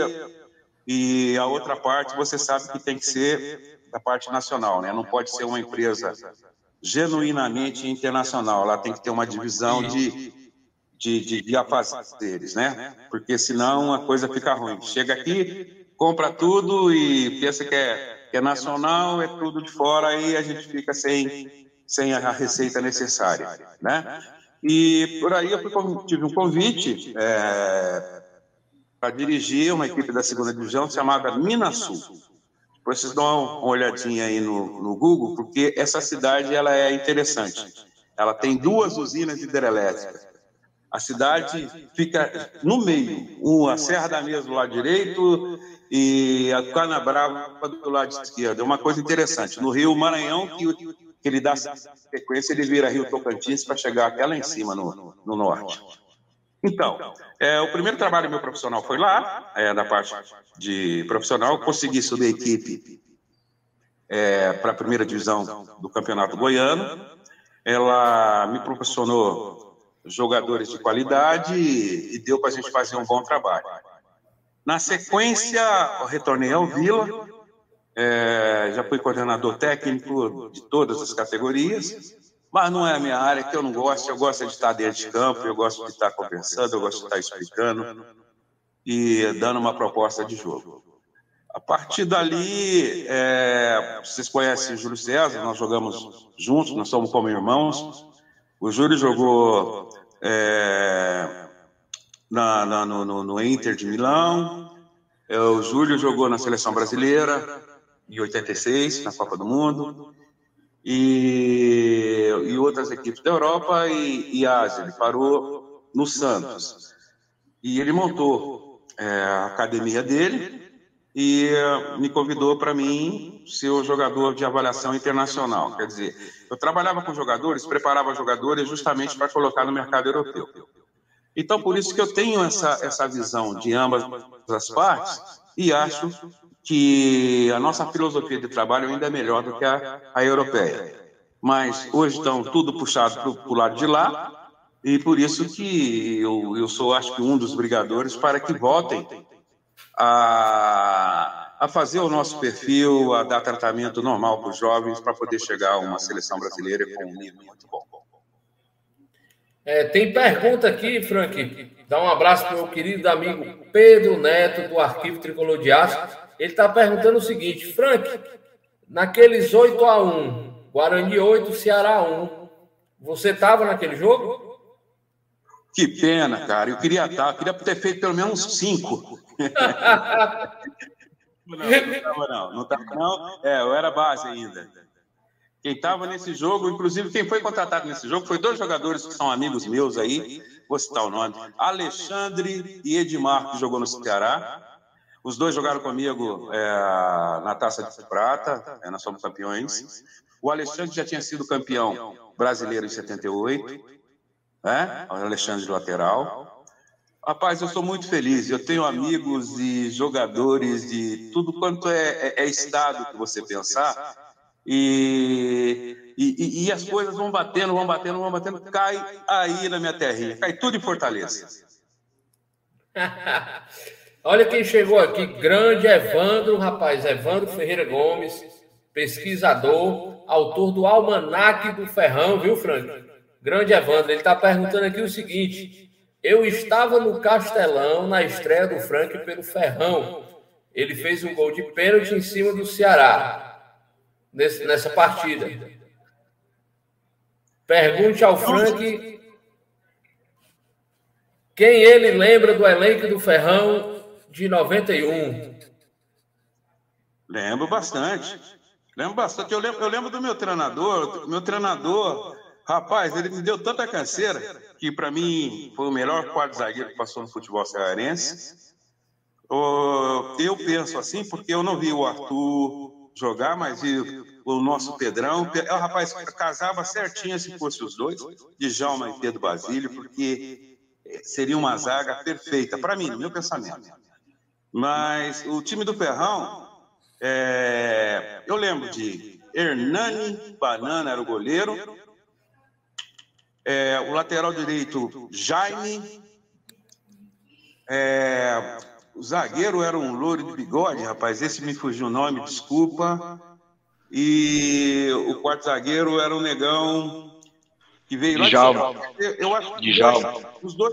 e a outra parte você sabe que tem que ser da parte nacional, né? Não pode ser uma empresa genuinamente internacional. Ela tem que ter uma divisão de, de, de, de afazeres, né? Porque senão a coisa fica ruim. Chega aqui, compra tudo e pensa que é, que é nacional, é tudo de fora, aí a gente fica sem, sem a receita necessária, né? E por aí eu tive um convite é, para dirigir uma equipe da segunda divisão chamada Minasul. Depois vocês dão uma olhadinha aí no, no Google, porque essa cidade ela é interessante. Ela tem duas usinas hidrelétricas. A cidade fica no meio, uma Serra da Mesa do lado direito e a Canabrava do lado esquerdo. É uma coisa interessante. No Rio Maranhão, que que ele dá sequência, ele vira Rio Tocantins para chegar até lá em cima, no, no norte. Então, é, o primeiro trabalho meu profissional foi lá, é, da parte de profissional, consegui subir a equipe é, para a primeira divisão do Campeonato Goiano. Ela me proporcionou jogadores de qualidade e deu para a gente fazer um bom trabalho. Na sequência, retornei ao Vila, é, já fui coordenador técnico de todas as categorias, mas não é a minha área que eu não gosto. Eu gosto de estar dentro de campo, eu gosto de estar conversando, eu gosto de estar explicando e dando uma proposta de jogo. A partir dali, é, vocês conhecem o Júlio César, nós jogamos juntos, nós somos como irmãos. O Júlio jogou é, na, na, no, no Inter de Milão, é, o Júlio jogou na seleção brasileira, em 86, na Copa do Mundo, e, e outras equipes da Europa e, e Ásia. Ele parou no Santos. E ele montou é, a academia dele e me convidou para mim ser o jogador de avaliação internacional. Quer dizer, eu trabalhava com jogadores, preparava jogadores justamente para colocar no mercado europeu. Então, por isso que eu tenho essa, essa visão de ambas as partes e acho que a nossa filosofia de trabalho ainda é melhor do que a, a europeia. Mas hoje estão tudo puxado para o lado de lá, e por isso que eu, eu sou, acho que, um dos brigadores para que voltem a, a fazer o nosso perfil, a dar tratamento normal para os jovens, para poder chegar a uma seleção brasileira com um nível muito bom. É, tem pergunta aqui, Frank. Dá um abraço para o meu querido amigo Pedro Neto, do Arquivo Tricolor de Aço. Ele está perguntando o seguinte, Frank, naqueles 8 a 1 Guarani 8, Ceará 1, você estava naquele jogo? Que pena, cara. Eu queria estar, eu queria ter feito pelo menos cinco. (laughs) não, não estava não, não estava não. É, eu era base ainda. Quem estava nesse jogo, inclusive quem foi contratado nesse jogo, foi dois jogadores que são amigos meus aí, vou citar o nome, Alexandre e Edmar, que jogou no Ceará, os dois jogaram comigo é, na Taça de Prata, é, nós somos campeões. O Alexandre já tinha sido campeão brasileiro em 78, né? o Alexandre de lateral. Rapaz, eu sou muito feliz. Eu tenho amigos e jogadores de tudo quanto é, é, é estado que você pensar. E, e, e, as coisas vão batendo, vão batendo, vão batendo. Cai aí na minha terrinha. Cai tudo em Fortaleza. (laughs) Olha quem chegou aqui, grande Evandro, rapaz, Evandro Ferreira Gomes, pesquisador, autor do Almanac do Ferrão, viu, Frank? Grande Evandro, ele está perguntando aqui o seguinte: eu estava no Castelão na estreia do Frank pelo Ferrão. Ele fez um gol de pênalti em cima do Ceará nesse, nessa partida. Pergunte ao Frank quem ele lembra do elenco do Ferrão de 91. Lembro bastante. Lembro bastante. Eu lembro, eu lembro do meu treinador. Meu treinador, rapaz, ele me deu tanta canseira que para mim foi o melhor quadro zagueiro que passou no futebol cearense. eu penso assim porque eu não vi o Arthur jogar, mas vi o nosso Pedrão. O rapaz casava certinho se fosse os dois, Djalma e Pedro Basílio, porque seria uma zaga perfeita, para mim, no meu pensamento. Mas o time do Ferrão, é, eu lembro de Hernani Banana era o goleiro, é, o lateral direito Jaime, é, o zagueiro era um louro de bigode, rapaz, esse me fugiu o nome, desculpa. E o quarto zagueiro era um negão que veio lá Djalma. de eu, eu acho Djalma. os dois,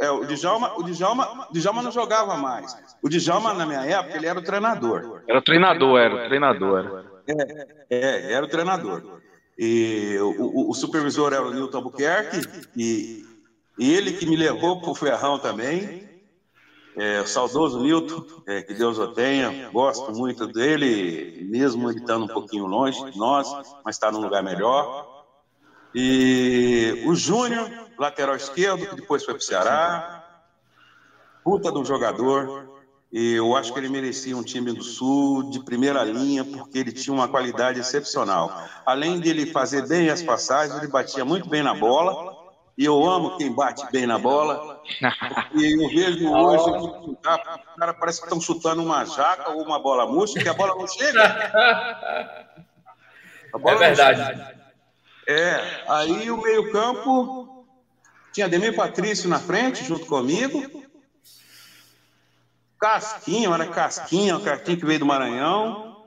é, o Djalma, o Djalma, o Djalma não jogava mais. O Djalma na minha época ele era o treinador. Era o treinador, era o treinador. Era. É, era o treinador. E o, o, o supervisor era o Newton Albuquerque e, e ele que me levou para o Ferrão também. É, o saudoso Newton, é, que Deus o tenha, gosto muito dele, mesmo ele estando um pouquinho longe de nós, mas está num lugar melhor. E o Júnior, lateral esquerdo, que depois foi para o Ceará, puta de um jogador, e eu acho que ele merecia um time do Sul de primeira linha, porque ele tinha uma qualidade excepcional. Além de ele fazer bem as passagens, ele batia muito bem na bola, e eu amo quem bate bem na bola. E eu vejo hoje, o cara parece que estão chutando uma jaca ou uma bola murcha, que a bola não chega. Bola (laughs) é verdade. É, aí o meio-campo tinha Demir Patrício na frente, junto comigo. Casquinha, era Casquinha, o Casquinha que veio do Maranhão.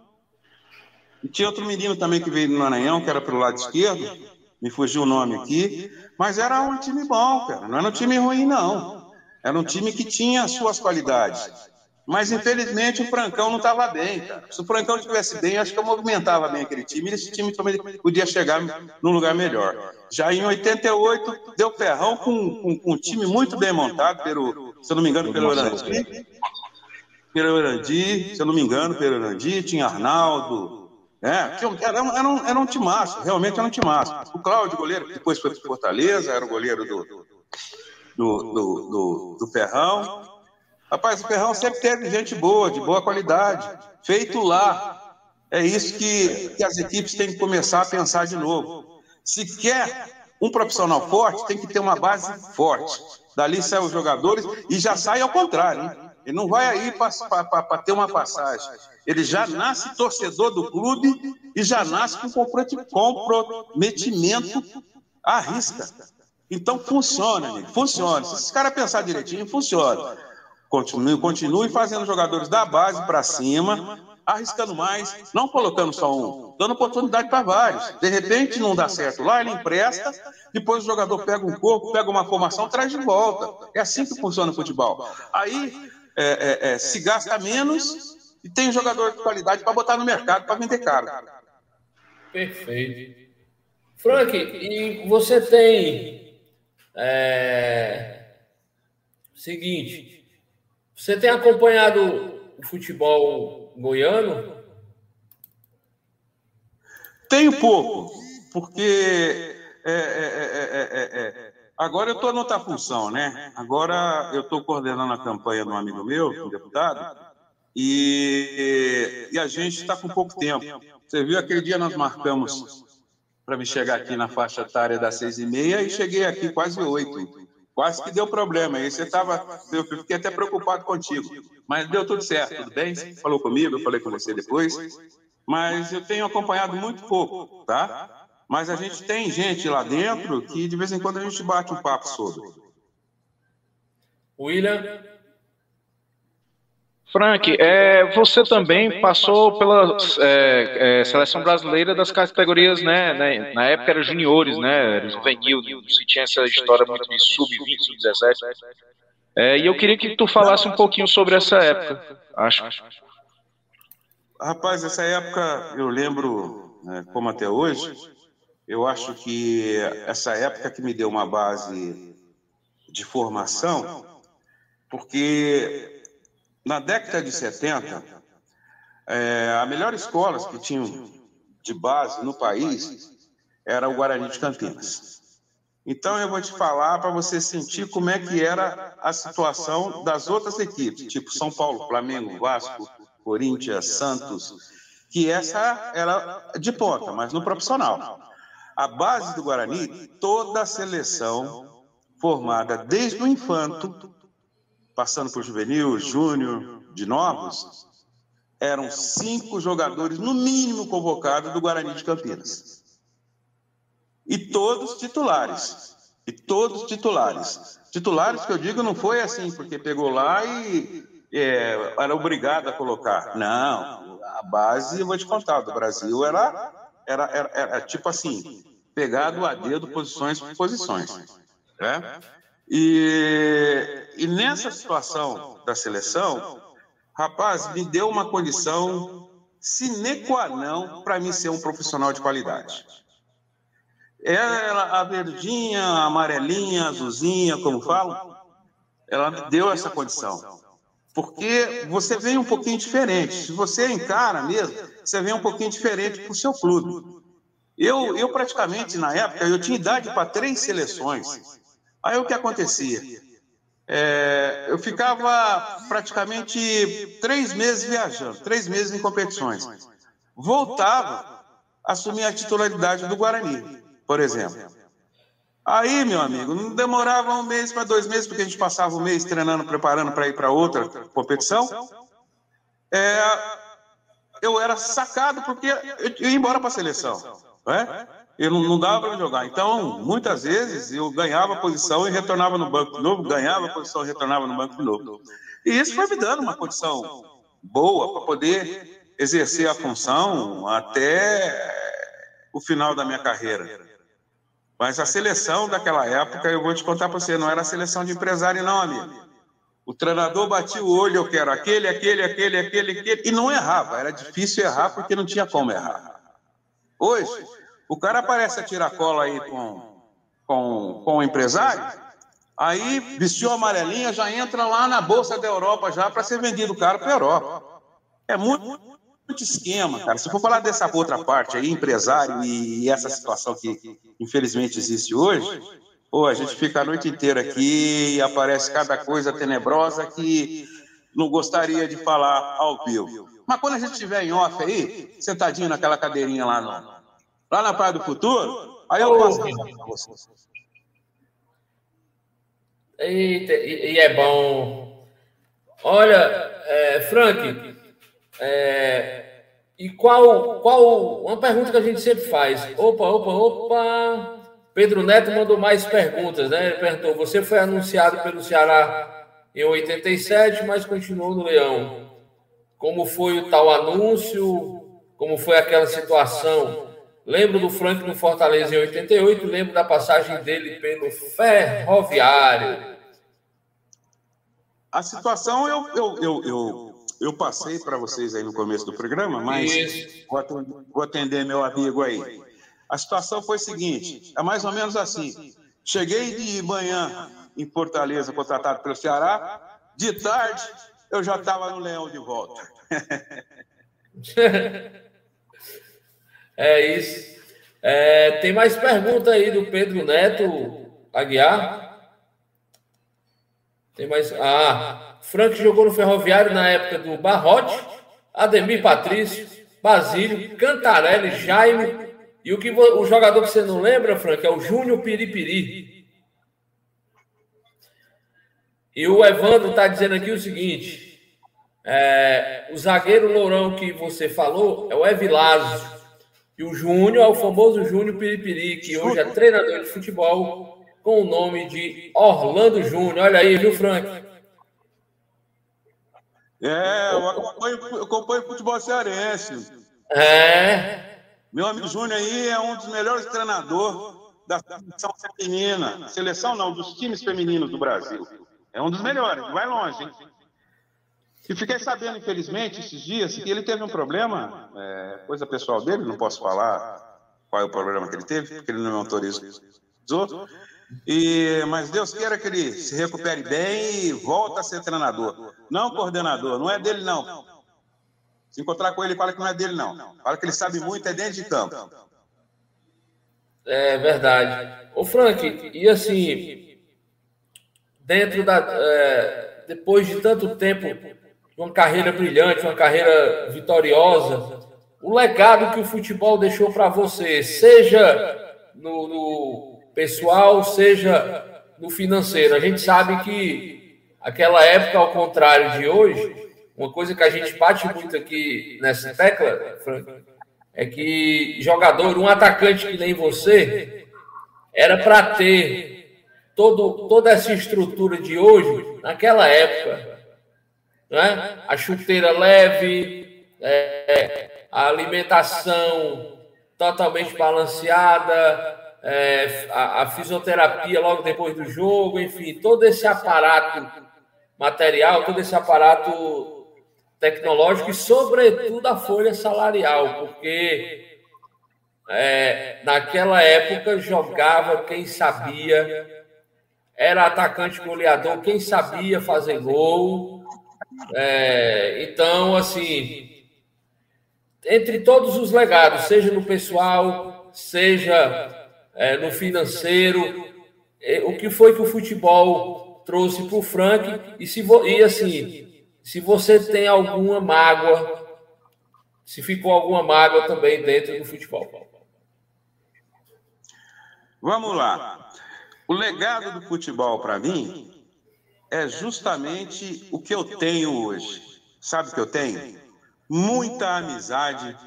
E tinha outro menino também que veio do Maranhão, que era pelo lado esquerdo. Me fugiu o nome aqui. Mas era um time bom, cara. Não era um time ruim, não. Era um time que tinha as suas qualidades. Mas, infelizmente, o Francão não estava bem, cara. Se o Francão estivesse bem, acho que eu movimentava bem aquele time. E esse time também podia chegar num lugar melhor. Já em 88, deu ferrão com, com, com um time muito bem montado, pelo, se eu não me engano, pelo Orandi. Pelo Orandi, se eu não me engano, pelo Orandi. Tinha Arnaldo, é, era, um, era, um, era um realmente era um timaço. O Cláudio, goleiro, que depois foi para Fortaleza, era o goleiro do, do, do, do, do Ferrão. Rapaz, o Ferrão sempre teve gente boa, de boa qualidade, feito lá. É isso que, que as equipes têm que começar a pensar de novo. Se quer um profissional forte, tem que ter uma base forte. Dali saem os jogadores e já sai ao contrário. Hein? Ele não vai aí para ter uma passagem. Ele já nasce torcedor do clube e já nasce com comprometimento à risca. Então funciona, amigo, funciona. Se esse cara pensar direitinho, funciona. Continue, continue fazendo jogadores da base para cima, arriscando mais, não colocando só um, dando oportunidade para vários. De repente não dá certo lá, ele empresta, depois o jogador pega um corpo, pega uma formação, traz de volta. É assim que funciona o futebol. Aí é, é, é, se gasta menos e tem jogador de qualidade para botar no mercado para vender caro. Perfeito. Frank, e você tem. É, seguinte, você tem acompanhado o futebol goiano? Tenho pouco, porque é, é, é, Agora eu estou em outra função, né? Agora eu estou coordenando a campanha de um amigo meu, um deputado, e, e a gente está com pouco tempo. Você viu, aquele dia nós marcamos para me chegar aqui na faixa etária das seis e meia e cheguei aqui quase oito. Quase que deu problema. Aí você estava. Eu fiquei até preocupado contigo. Mas deu tudo certo, tudo bem? Você falou comigo, eu falei com você depois. Mas eu tenho acompanhado muito pouco, tá? Mas a gente tem gente lá dentro que de vez em quando a gente bate um papo sobre. William? Frank, é, você também passou pela é, é, seleção brasileira das categorias, né, né, Na época era juniores, né? Era juvenil, se tinha essa história muito de sub-20, sub-17. É, e eu queria que tu falasse um pouquinho sobre essa época. Acho. Rapaz, essa época eu lembro, né, como até hoje, eu acho que essa época que me deu uma base de formação, porque na década de 70, é, a melhor escolas que tinham de base no país era o Guarani de Campinas. Então eu vou te falar para você sentir como é que era a situação das outras equipes, tipo São Paulo, Flamengo, Vasco, Corinthians, Santos, que essa era de ponta, mas no profissional. A base do Guarani, toda a seleção formada desde o infanto, passando por juvenil, júnior, de novos, eram cinco jogadores, no mínimo, convocados do Guarani de Campinas. E todos titulares. E todos titulares. Titulares que eu digo não foi assim, porque pegou lá e é, era obrigado a colocar. Não, a base, eu vou te contar, do Brasil era, era, era, era tipo assim, pegado a dedo posições por posições. Né? E, e nessa situação da seleção, rapaz, me deu uma condição sine qua non para mim ser um profissional de qualidade. Ela, a verdinha, a amarelinha, azulzinha, como falam, ela me deu essa condição. Porque você vem um pouquinho diferente. Se você encara mesmo, você vem um pouquinho diferente para o seu clube. Eu, eu praticamente, na época, eu tinha idade para três seleções. Aí o que acontecia? É, eu ficava praticamente três meses viajando, três meses em competições. Voltava, assumia a titularidade do Guarani por exemplo. Aí, meu amigo, não demorava um mês para dois meses, porque a gente passava um mês treinando, preparando para ir para outra competição. É, eu era sacado porque eu ia embora para a seleção. Né? Eu não, dava para jogar. Então, muitas vezes, eu ganhava posição e retornava no banco de novo, ganhava posição e retornava no banco de novo. E isso foi me dando uma condição boa para poder exercer a função até o final da minha carreira. Mas a seleção daquela época, eu vou te contar para você, não era seleção de empresário, não, amigo. O treinador batia o olho, eu quero aquele, aquele, aquele, aquele, aquele, e não errava. Era difícil errar porque não tinha como errar. Hoje, o cara aparece a tirar cola aí com, com, com o empresário, aí vestiu a amarelinha, já entra lá na Bolsa da Europa já para ser vendido caro para a Europa. É muito, muito esquema, cara. Se for falar dessa outra parte aí, empresário e essa situação que infelizmente existe hoje, pô, a gente fica a noite inteira aqui e aparece cada coisa tenebrosa que não gostaria de falar ao vivo. Mas quando a gente estiver em off aí, sentadinho naquela cadeirinha lá, no, lá na Praia do Futuro, aí eu posso Eita, e, e é bom. Olha, é, Frank, é, e qual, qual. Uma pergunta que a gente sempre faz. Opa, opa, opa. Pedro Neto mandou mais perguntas, né? Ele perguntou: você foi anunciado pelo Ceará em 87, mas continuou no Leão. Como foi o tal anúncio? Como foi aquela situação? Lembro do Frank no Fortaleza em 88, lembro da passagem dele pelo Ferroviário. A situação eu, eu, eu, eu eu passei para vocês aí no começo do programa, mas vou atender meu amigo aí. A situação foi a seguinte: é mais ou menos assim. Cheguei de manhã em Fortaleza, contratado pelo Ceará. De tarde, eu já estava no Leão de volta. (laughs) é isso. É, tem mais pergunta aí do Pedro Neto Aguiar? Tem mais. Ah, Frank jogou no Ferroviário na época do Barrote, Ademir Patrício, Basílio, Cantarelli, Jaime. E o, que, o jogador que você não lembra, Frank, é o Júnior Piripiri. E o Evandro está dizendo aqui o seguinte: é, o zagueiro lourão que você falou é o Evilásio. E o Júnior é o famoso Júnior Piripiri, que hoje é treinador de futebol com o nome de Orlando Júnior. Olha aí, viu, Frank? É, eu acompanho, eu acompanho futebol cearense. É. Meu amigo Júnior aí é um dos melhores treinadores da seleção feminina. Seleção não, dos times femininos do Brasil. É um dos melhores, vai longe, hein? E fiquei sabendo, infelizmente, esses dias, que ele teve um problema, é, coisa pessoal dele, não posso falar qual é o problema que ele teve, porque ele não me autorizou. E, mas Deus queira que ele se recupere bem e volta a ser treinador. Não coordenador, não é dele, não. Se encontrar com ele, fala que não é dele, não. Fala que ele sabe muito, é dentro de campo. É verdade. Ô, Frank, e assim, dentro da. É, depois de tanto tempo, uma carreira brilhante, uma carreira vitoriosa, o legado que o futebol deixou para você, seja no, no pessoal, seja no financeiro. A gente sabe que aquela época, ao contrário de hoje, uma coisa que a gente bate muito aqui nessa tecla, Frank, é que jogador, um atacante que nem você, era para ter todo, toda essa estrutura de hoje naquela época. Né? A chuteira leve, é, a alimentação totalmente balanceada, é, a, a, fisioterapia logo depois do jogo, enfim, todo esse aparato material, todo esse aparato tecnológico e, sobretudo, a folha salarial, porque é, naquela época jogava quem sabia, era atacante goleador, quem sabia fazer gol. É, então, assim, entre todos os legados, seja no pessoal, seja é, no financeiro. É, o que foi que o futebol trouxe para o Frank? E, se, e assim, se você tem alguma mágoa, se ficou alguma mágoa também dentro do futebol. Vamos lá. O legado do futebol para mim é justamente o que eu tenho hoje. Sabe o que eu tenho? Muita amizade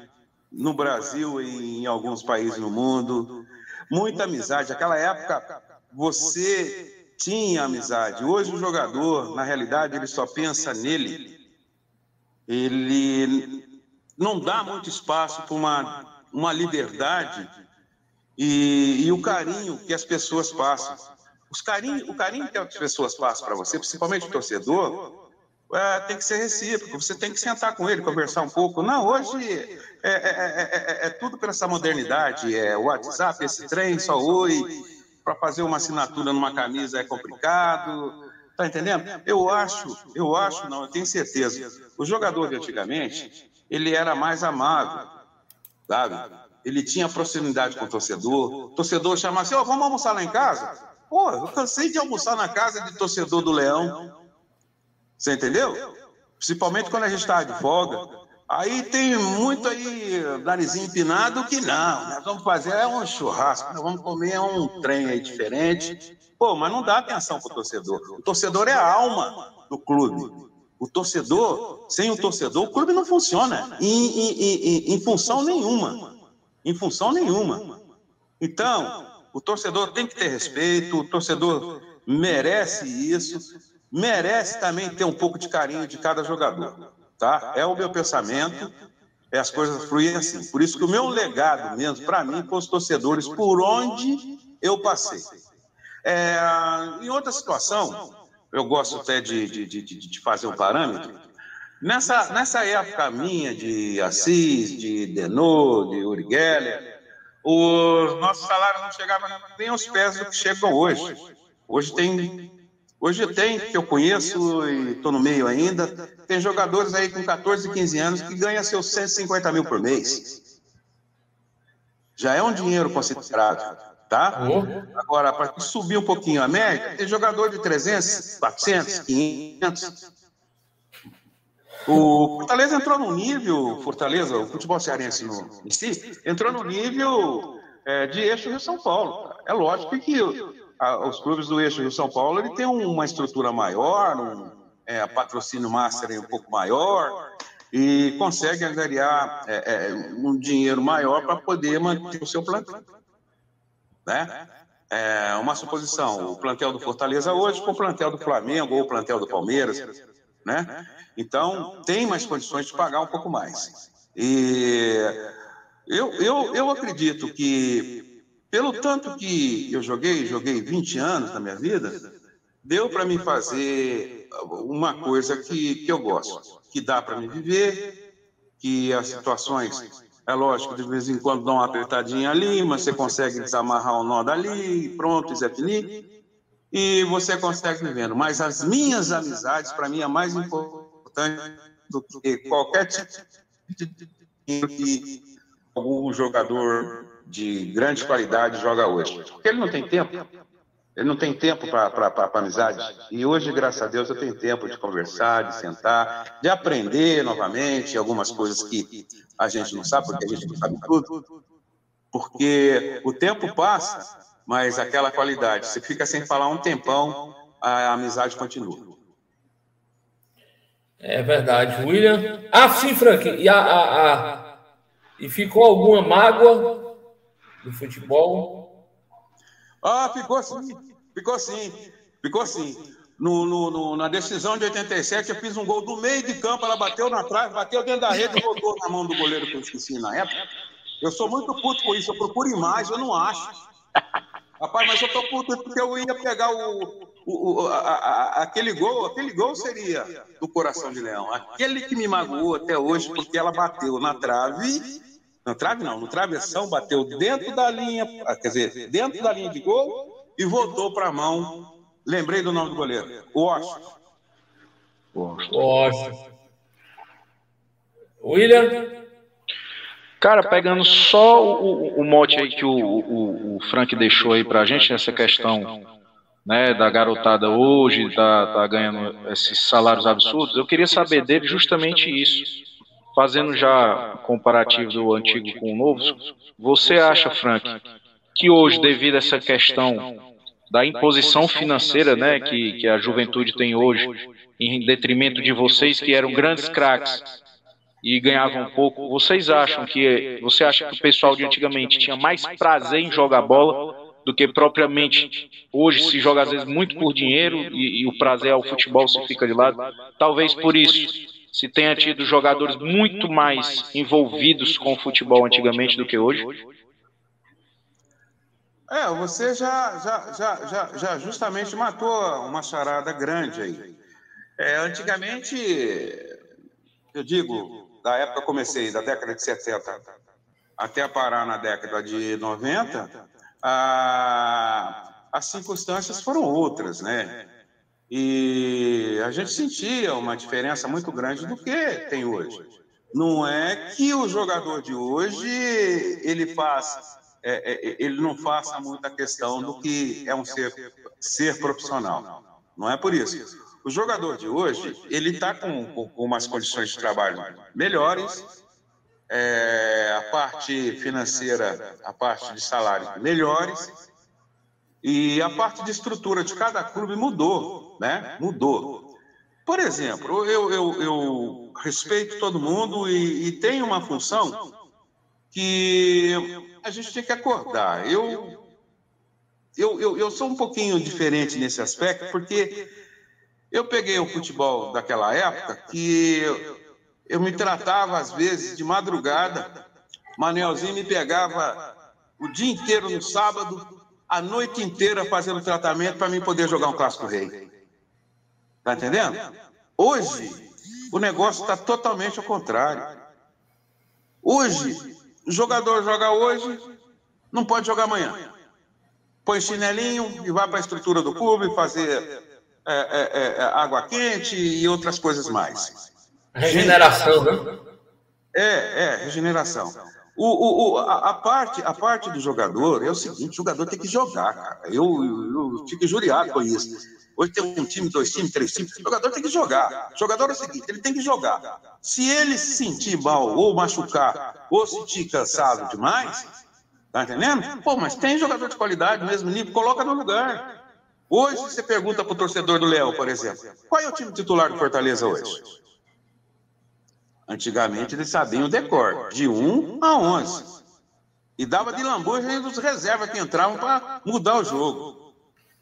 no Brasil e em alguns países no mundo muita amizade. Aquela época você tinha amizade. Hoje o jogador, na realidade, ele só pensa nele. Ele não dá muito espaço para uma, uma liberdade e, e, o carinho que as pessoas passam. Os carinho, o carinho que as pessoas passam para você, principalmente o torcedor, é, tem que ser recíproco, você tem que sentar com ele, conversar um pouco. Não, hoje é, é, é tudo pela essa modernidade, é o WhatsApp, esse trem, só oi, para fazer uma assinatura numa camisa é complicado, tá entendendo? Eu acho, eu acho, não, eu tenho certeza. O jogador de antigamente, ele era mais amável, sabe? Ele tinha proximidade com o torcedor. O torcedor chamava assim, oh, vamos almoçar lá em casa? Pô, eu cansei de almoçar na casa de torcedor do Leão. Você entendeu? Principalmente quando a gente está de folga. Aí tem muito aí, narizinho empinado, que não, nós vamos fazer é um churrasco, nós vamos comer um trem aí diferente. Pô, mas não dá atenção para o torcedor. O torcedor é a alma do clube. O torcedor, sem o torcedor, o clube não funciona em, em, em, em função nenhuma. Em função nenhuma. Então, o torcedor tem que ter respeito, o torcedor merece isso merece também ter um pouco de carinho de cada jogador, tá? É o meu pensamento, é as coisas fluem assim. Por isso que o meu legado mesmo, para mim, com os torcedores, por onde eu passei. É, em outra situação, eu gosto até de, de, de, de fazer um parâmetro. Nessa, nessa época minha de Assis, de Denô, de Uri Geller, os nossos salários não chegavam nem aos pés do que chegam hoje. Hoje tem Hoje tem, que eu conheço e estou no meio ainda, tem jogadores aí com 14, 15 anos que ganham seus 150 mil por mês. Já é um dinheiro considerado, tá? Agora, para subir um pouquinho a média, tem jogador de 300, 400, 500. O Fortaleza entrou num nível, Fortaleza, o futebol cearense no, em si, entrou no nível é, de eixo Rio São Paulo. É lógico que a, os clubes do eixo Rio São Paulo ele tem uma estrutura maior, um é, patrocínio master um pouco maior e consegue angariar é, é, um dinheiro maior para poder manter o seu plantel. Né? É uma suposição, o plantel do Fortaleza hoje com o plantel do Flamengo ou o plantel do Palmeiras, né? Então, tem mais condições de pagar um pouco mais. E eu, eu, eu acredito que pelo tanto que eu joguei, joguei 20 anos na minha vida, deu para mim fazer uma coisa que, que eu gosto, que dá para me viver, que as situações, é lógico, de vez em quando dá uma apertadinha ali, mas você consegue desamarrar o nó dali, pronto, Zé Fini, e você consegue vivendo. Mas as minhas amizades, para mim, é mais importante do que qualquer tipo de algum jogador de grande qualidade joga hoje? Porque ele não tem tempo. Ele não tem tempo para amizade. E hoje, graças a Deus, eu tenho tempo de conversar, de sentar, de aprender novamente algumas coisas que a gente não sabe, porque a gente não sabe tudo. Porque o tempo passa, mas aquela qualidade, você fica sem falar um tempão, a amizade continua. É verdade. William. Ah, sim, Frank. E, a, a, a... e ficou alguma mágoa do futebol? Ah, ficou sim. Ficou sim. Ficou sim. No, no, no, na decisão de 87, eu fiz um gol do meio de campo, ela bateu na trave, bateu dentro da rede e voltou na mão do goleiro que eu esqueci na época. Eu sou muito puto com isso, eu procuro imagens, eu não acho. Rapaz, mas eu tô puto porque eu ia pegar o, o, o a, a, aquele gol, aquele gol seria do coração de leão. Aquele que me magoou até hoje, porque ela bateu na trave, na trave não, no travessão, bateu dentro da linha, quer dizer, dentro da linha de gol e voltou para a mão. Lembrei do nome do goleiro, o Washington. Washington. William? Cara, pegando só o, o mote aí que o, o, o Frank deixou aí pra gente, essa questão né, da garotada hoje, tá, tá ganhando esses salários absurdos, eu queria saber dele justamente isso. Fazendo já comparativo do antigo com o novo, você acha, Frank, que hoje, devido a essa questão da imposição financeira né, que, que a juventude tem hoje, em detrimento de vocês que eram grandes craques, e ganhavam um pouco. Vocês acham que você acha que o pessoal de antigamente tinha mais prazer em jogar bola do que propriamente hoje se joga às vezes muito por dinheiro e, e o prazer ao futebol se fica de lado? Talvez por isso se tenha tido jogadores muito mais envolvidos com o futebol antigamente do que hoje. É, você já, já, já, já, já justamente matou uma charada grande aí. É, antigamente, eu digo, da época que comecei, da década de 70 até parar na década de 90, a, as circunstâncias foram outras, né? E a gente sentia uma diferença muito grande do que tem hoje. Não é que o jogador de hoje ele faz, é, é, ele não faça muita questão do que é um ser, ser profissional. Não é por isso. O jogador de hoje, ele está com, com, umas condições de trabalho melhores, é, a parte financeira, a parte de salário melhores, e a parte de estrutura de cada clube mudou, né? Mudou. Por exemplo, eu, eu, eu respeito todo mundo e, e tem uma função que a gente tem que acordar. Eu, eu, eu, eu sou um pouquinho diferente nesse aspecto, porque eu peguei o futebol daquela época que eu, eu me tratava, às vezes, de madrugada. Manelzinho me pegava o dia inteiro no sábado, a noite inteira fazendo tratamento para mim poder jogar um clássico rei. Tá entendendo? Hoje, o negócio está totalmente ao contrário. Hoje, o jogador joga hoje, não pode jogar amanhã. Põe chinelinho e vai para a estrutura do clube fazer é, é, é, água quente e outras coisas mais. Regeneração, né? É, é, regeneração. O, o, o, a, a, parte, a parte do jogador é o seguinte: o jogador tem que jogar, cara. Eu, eu, eu fico injuriado com isso. Hoje tem um time, dois times, três times. O jogador tem que jogar. O jogador é o seguinte: ele tem que jogar. Se ele se sentir mal, ou machucar, ou se sentir cansado demais, tá entendendo? Pô, mas tem jogador de qualidade, mesmo nível, coloca no lugar. Hoje você pergunta para o torcedor do Leão, por exemplo, qual é o time titular do Fortaleza hoje? Antigamente eles sabiam o decor, de 1 a 11. E dava de lambuja dos reservas que entravam para mudar o jogo.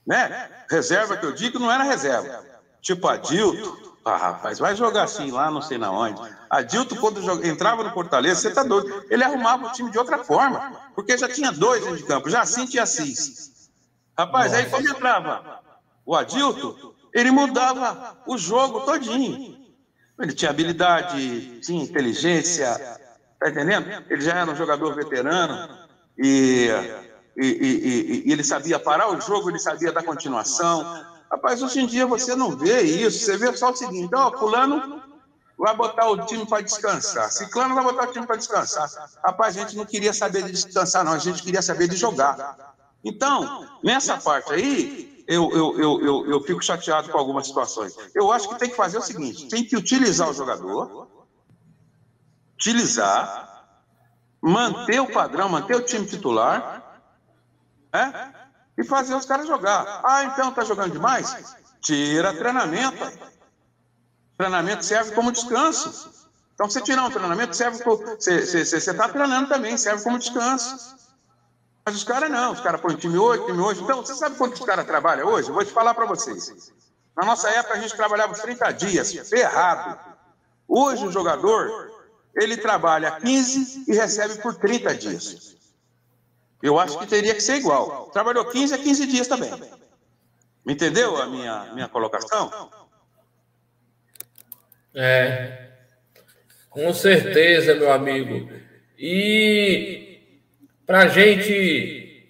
Né? Reserva que eu digo não era reserva. Tipo Adilto. Ah, rapaz, vai jogar assim lá, não sei na onde. Adilto, quando entrava no Fortaleza, você tá doido. Ele arrumava o time de outra forma. Porque já tinha dois dentro de campo, já assim tinha Assis. Rapaz, aí quando entrava o Adilto, ele mudava o jogo todinho. Ele tinha habilidade, tinha inteligência, tá entendendo? Ele já era um jogador veterano e, e, e, e ele sabia parar o jogo, ele sabia dar continuação. Rapaz, hoje em dia você não vê isso, você vê só o seguinte, ó, fulano, vai botar o time para descansar. Ciclano vai botar o time para descansar. Rapaz, a gente não queria saber de descansar, não. A gente queria saber de jogar. Então, nessa parte aí, eu, eu, eu, eu, eu fico chateado com algumas situações. Eu acho que tem que fazer o seguinte: tem que utilizar o jogador, utilizar, manter o padrão, manter o time titular, né? e fazer os caras jogar. Ah, então tá jogando demais? Tira treinamento. Treinamento serve como descanso. Então, você tirar um treinamento, serve como. Você está treinando também, serve como descanso. Mas os caras não, os caras põem time hoje, time hoje. Então, você sabe quanto os caras trabalham hoje? Eu vou te falar para vocês. Na nossa época, a gente trabalhava 30 dias, ferrado. Hoje, o jogador, ele trabalha 15 e recebe por 30 dias. Eu acho que teria que ser igual. Trabalhou 15 a 15 dias também. Entendeu a minha, minha colocação? É, com certeza, meu amigo. E para a gente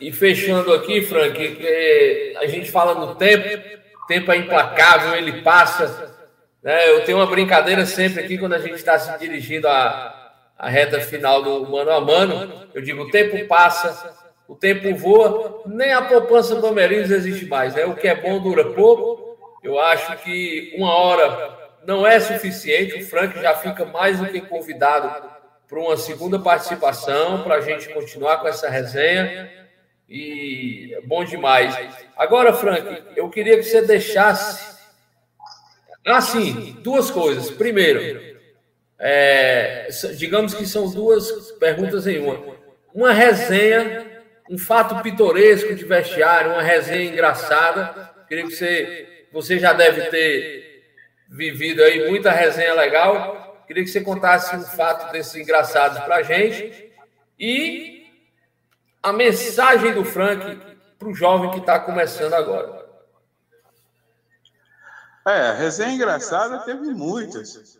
ir fechando aqui, Frank, a gente fala no tempo, tempo é implacável, ele passa. Né? Eu tenho uma brincadeira sempre aqui quando a gente está se dirigindo à, à reta final do mano a mano. Eu digo: o tempo passa, o tempo voa, nem a poupança do Palmeiras existe mais. Né? O que é bom dura pouco. Eu acho que uma hora não é suficiente. O Frank já fica mais do que convidado para uma segunda participação, para a gente continuar com essa resenha. E é bom demais. Agora, Frank, eu queria que você deixasse. Assim, duas coisas. Primeiro, é, digamos que são duas perguntas em uma. Uma resenha, um fato pitoresco de vestiário, uma resenha engraçada. Queria que você, você já deve ter vivido aí muita resenha legal. Queria que você contasse um fato desses engraçados para a gente. E a mensagem do Frank para o jovem que está começando agora. É, resenha engraçada teve muitas.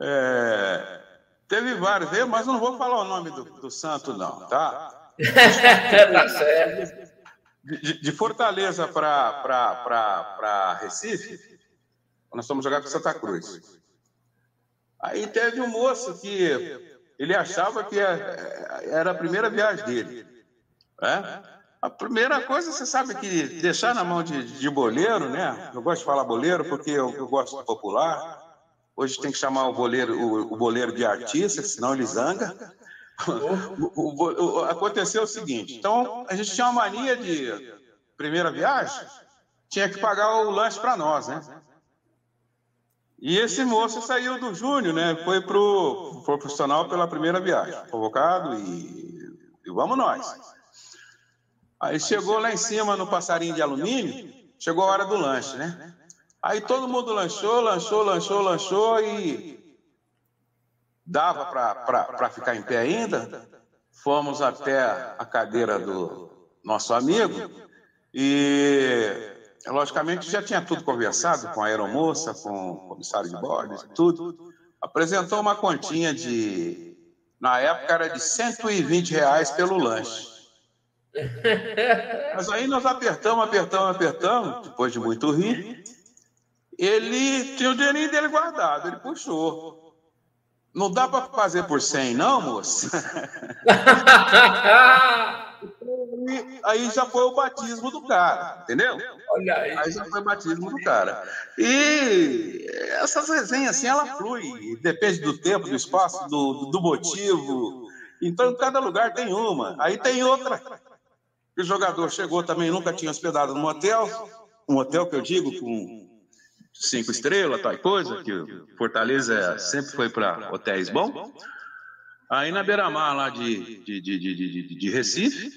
É, teve vários, mas não vou falar o nome do, do santo, não, tá? (laughs) tá certo. De, de Fortaleza para Recife, nós fomos jogar com Santa Cruz. Aí teve um moço que ele achava que era a primeira viagem dele. Né? A primeira coisa, você sabe que deixar na mão de, de boleiro, né? Eu gosto de falar boleiro porque eu, eu gosto do popular. Hoje tem que chamar o boleiro, o, o boleiro de artista, senão ele zanga. O, o, aconteceu o seguinte: então, a gente tinha uma mania de primeira viagem, tinha que pagar o lanche para nós, né? E esse moço saiu do Júnior, né? Foi pro, pro profissional pela primeira viagem, convocado e, e vamos nós. Aí chegou lá em cima no passarinho de alumínio, chegou a hora do lanche, né? Aí todo mundo lanchou, lanchou, lanchou, lanchou e dava para ficar em pé ainda. Fomos até a cadeira do nosso amigo e logicamente já tinha tudo conversado com a aeromoça, com o comissário de bordo, tudo. Apresentou uma continha de, na época era de 120 reais pelo lanche. (laughs) Mas aí nós apertamos, apertamos, apertamos, depois de muito rir. Ele tinha o dinheirinho dele guardado, ele puxou. Não dá para fazer por 100, não, moço? (laughs) aí já foi o batismo do cara, entendeu? Olha aí. Aí já foi o batismo do cara. E essas resenhas, assim, ela flui, depende do tempo, do espaço, do, do motivo. Então, cada lugar tem uma. Aí tem outra. O jogador chegou também, nunca tinha hospedado num hotel, um hotel que eu digo com cinco estrelas, tal coisa, que Fortaleza sempre foi para hotéis bons. Aí na beira-mar lá de, de, de, de, de Recife,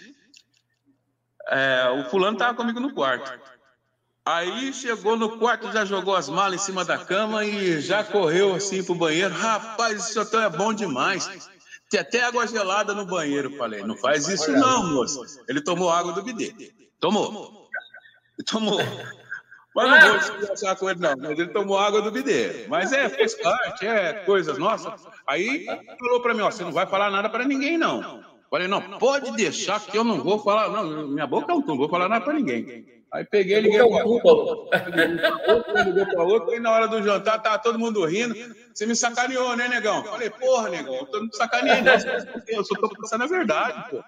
é, o fulano estava comigo no quarto. Aí chegou no quarto, já jogou as malas em cima da cama e já correu assim pro banheiro. Rapaz, esse hotel é bom demais. Tem até água gelada no banheiro. Falei, não faz isso não, moço. Ele tomou água do bidê. Tomou. Tomou. Mas não vou conversar com ele, não. Mas ele tomou água do bidê. Mas é, fez parte, é coisas nossas. Aí falou para mim, ó, você não vai falar nada para ninguém, não. Falei, não, pode deixar que eu não vou falar, não, minha boca é um não vou falar nada para ninguém. Aí peguei, liguei para outro, liguei para outro, e na hora do jantar tava todo mundo rindo. Você me sacaneou, né, negão? Falei, porra, negão, eu tô me sacaneando, eu só tô pensando a verdade, pô.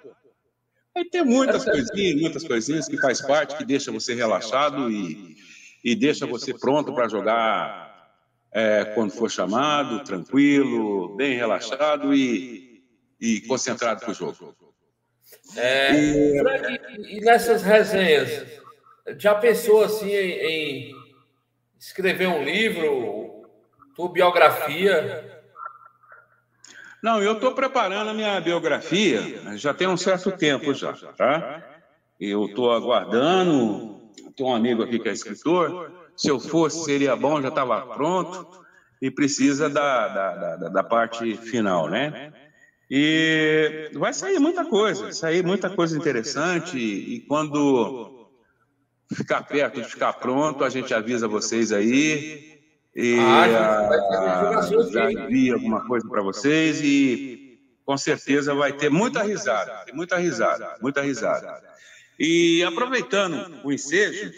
Aí tem muitas coisinhas, muitas coisinhas que faz parte, que deixa você relaxado e, e deixa você pronto para jogar é, quando for chamado, tranquilo, bem relaxado e, e concentrado para o jogo. É, e, e nessas resenhas, já pensou assim em, em escrever um livro, tua biografia? Não, eu estou preparando a minha biografia já tem um certo tempo já, tá? Eu estou aguardando, tem um amigo aqui que é escritor, se eu fosse seria bom, já estava pronto, e precisa da, da, da, da, parte final, né? E vai sair muita coisa, vai sair muita coisa interessante, e quando ficar perto de ficar pronto, a gente avisa vocês aí, e ah, já envia alguma coisa para vocês e com certeza vai ter muita risada, muita risada, muita risada. E aproveitando o ensejo,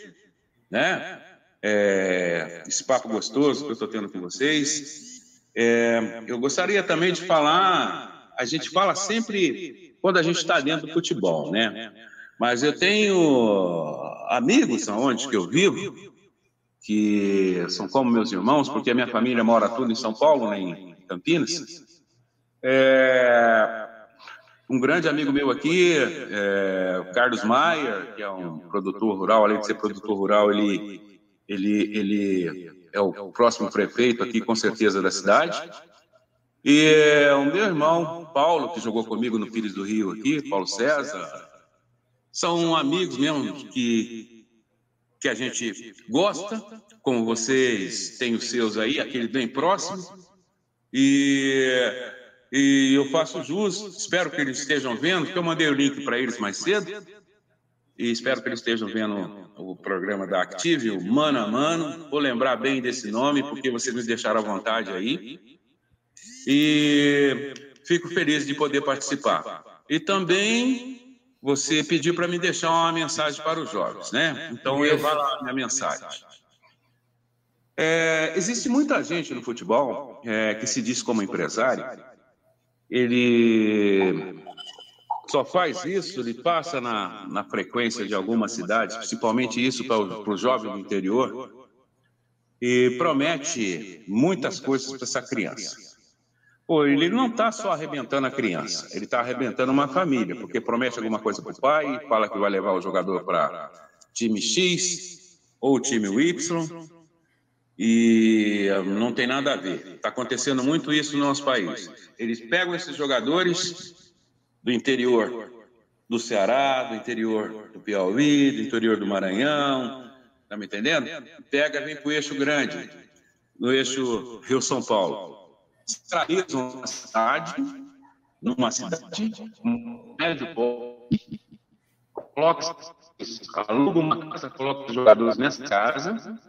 né? É, esse papo gostoso que eu estou tendo com vocês, é, eu gostaria também de falar. A gente fala sempre quando a gente está dentro do futebol, né? Mas eu tenho amigos aonde que eu vivo que são como meus irmãos, porque a minha família mora tudo em São Paulo, né, em Campinas. É, um grande amigo meu aqui, é, o Carlos Maier, que é um produtor rural, além de ser produtor rural, ele, ele, ele é o próximo prefeito aqui, com certeza, da cidade. E é, o meu irmão, Paulo, que jogou comigo no Pires do Rio aqui, Paulo César, são amigos mesmo que que a gente gosta, como vocês têm os seus aí, aquele bem próximo. E, e eu faço jus, espero que eles estejam vendo, porque eu mandei o link para eles mais cedo. E espero que eles estejam vendo o programa da Active, o Mano a Mano. Vou lembrar bem desse nome, porque vocês me deixaram à vontade aí. E fico feliz de poder participar. E também você pediu para me deixar uma mensagem para os jovens, né? Então eu vou lá minha mensagem. É, existe muita gente no futebol é, que se diz como empresário. Ele só faz isso, ele passa na, na frequência de algumas cidades, principalmente isso para o jovem do interior, e promete muitas coisas para essa criança. Pô, ele não está só arrebentando a criança, ele está arrebentando uma família, porque promete alguma coisa para o pai, fala que vai levar o jogador para time X ou time Y, e não tem nada a ver. Está acontecendo muito isso no nosso país. Eles pegam esses jogadores do interior do Ceará, do interior do Piauí, do interior do Maranhão, tá me entendendo? Pega, vem para o eixo grande, no eixo Rio-São Paulo centralizam uma cidade, numa cidade, um médio porte, coloca, aluga uma casa, coloca os jogadores nessa casa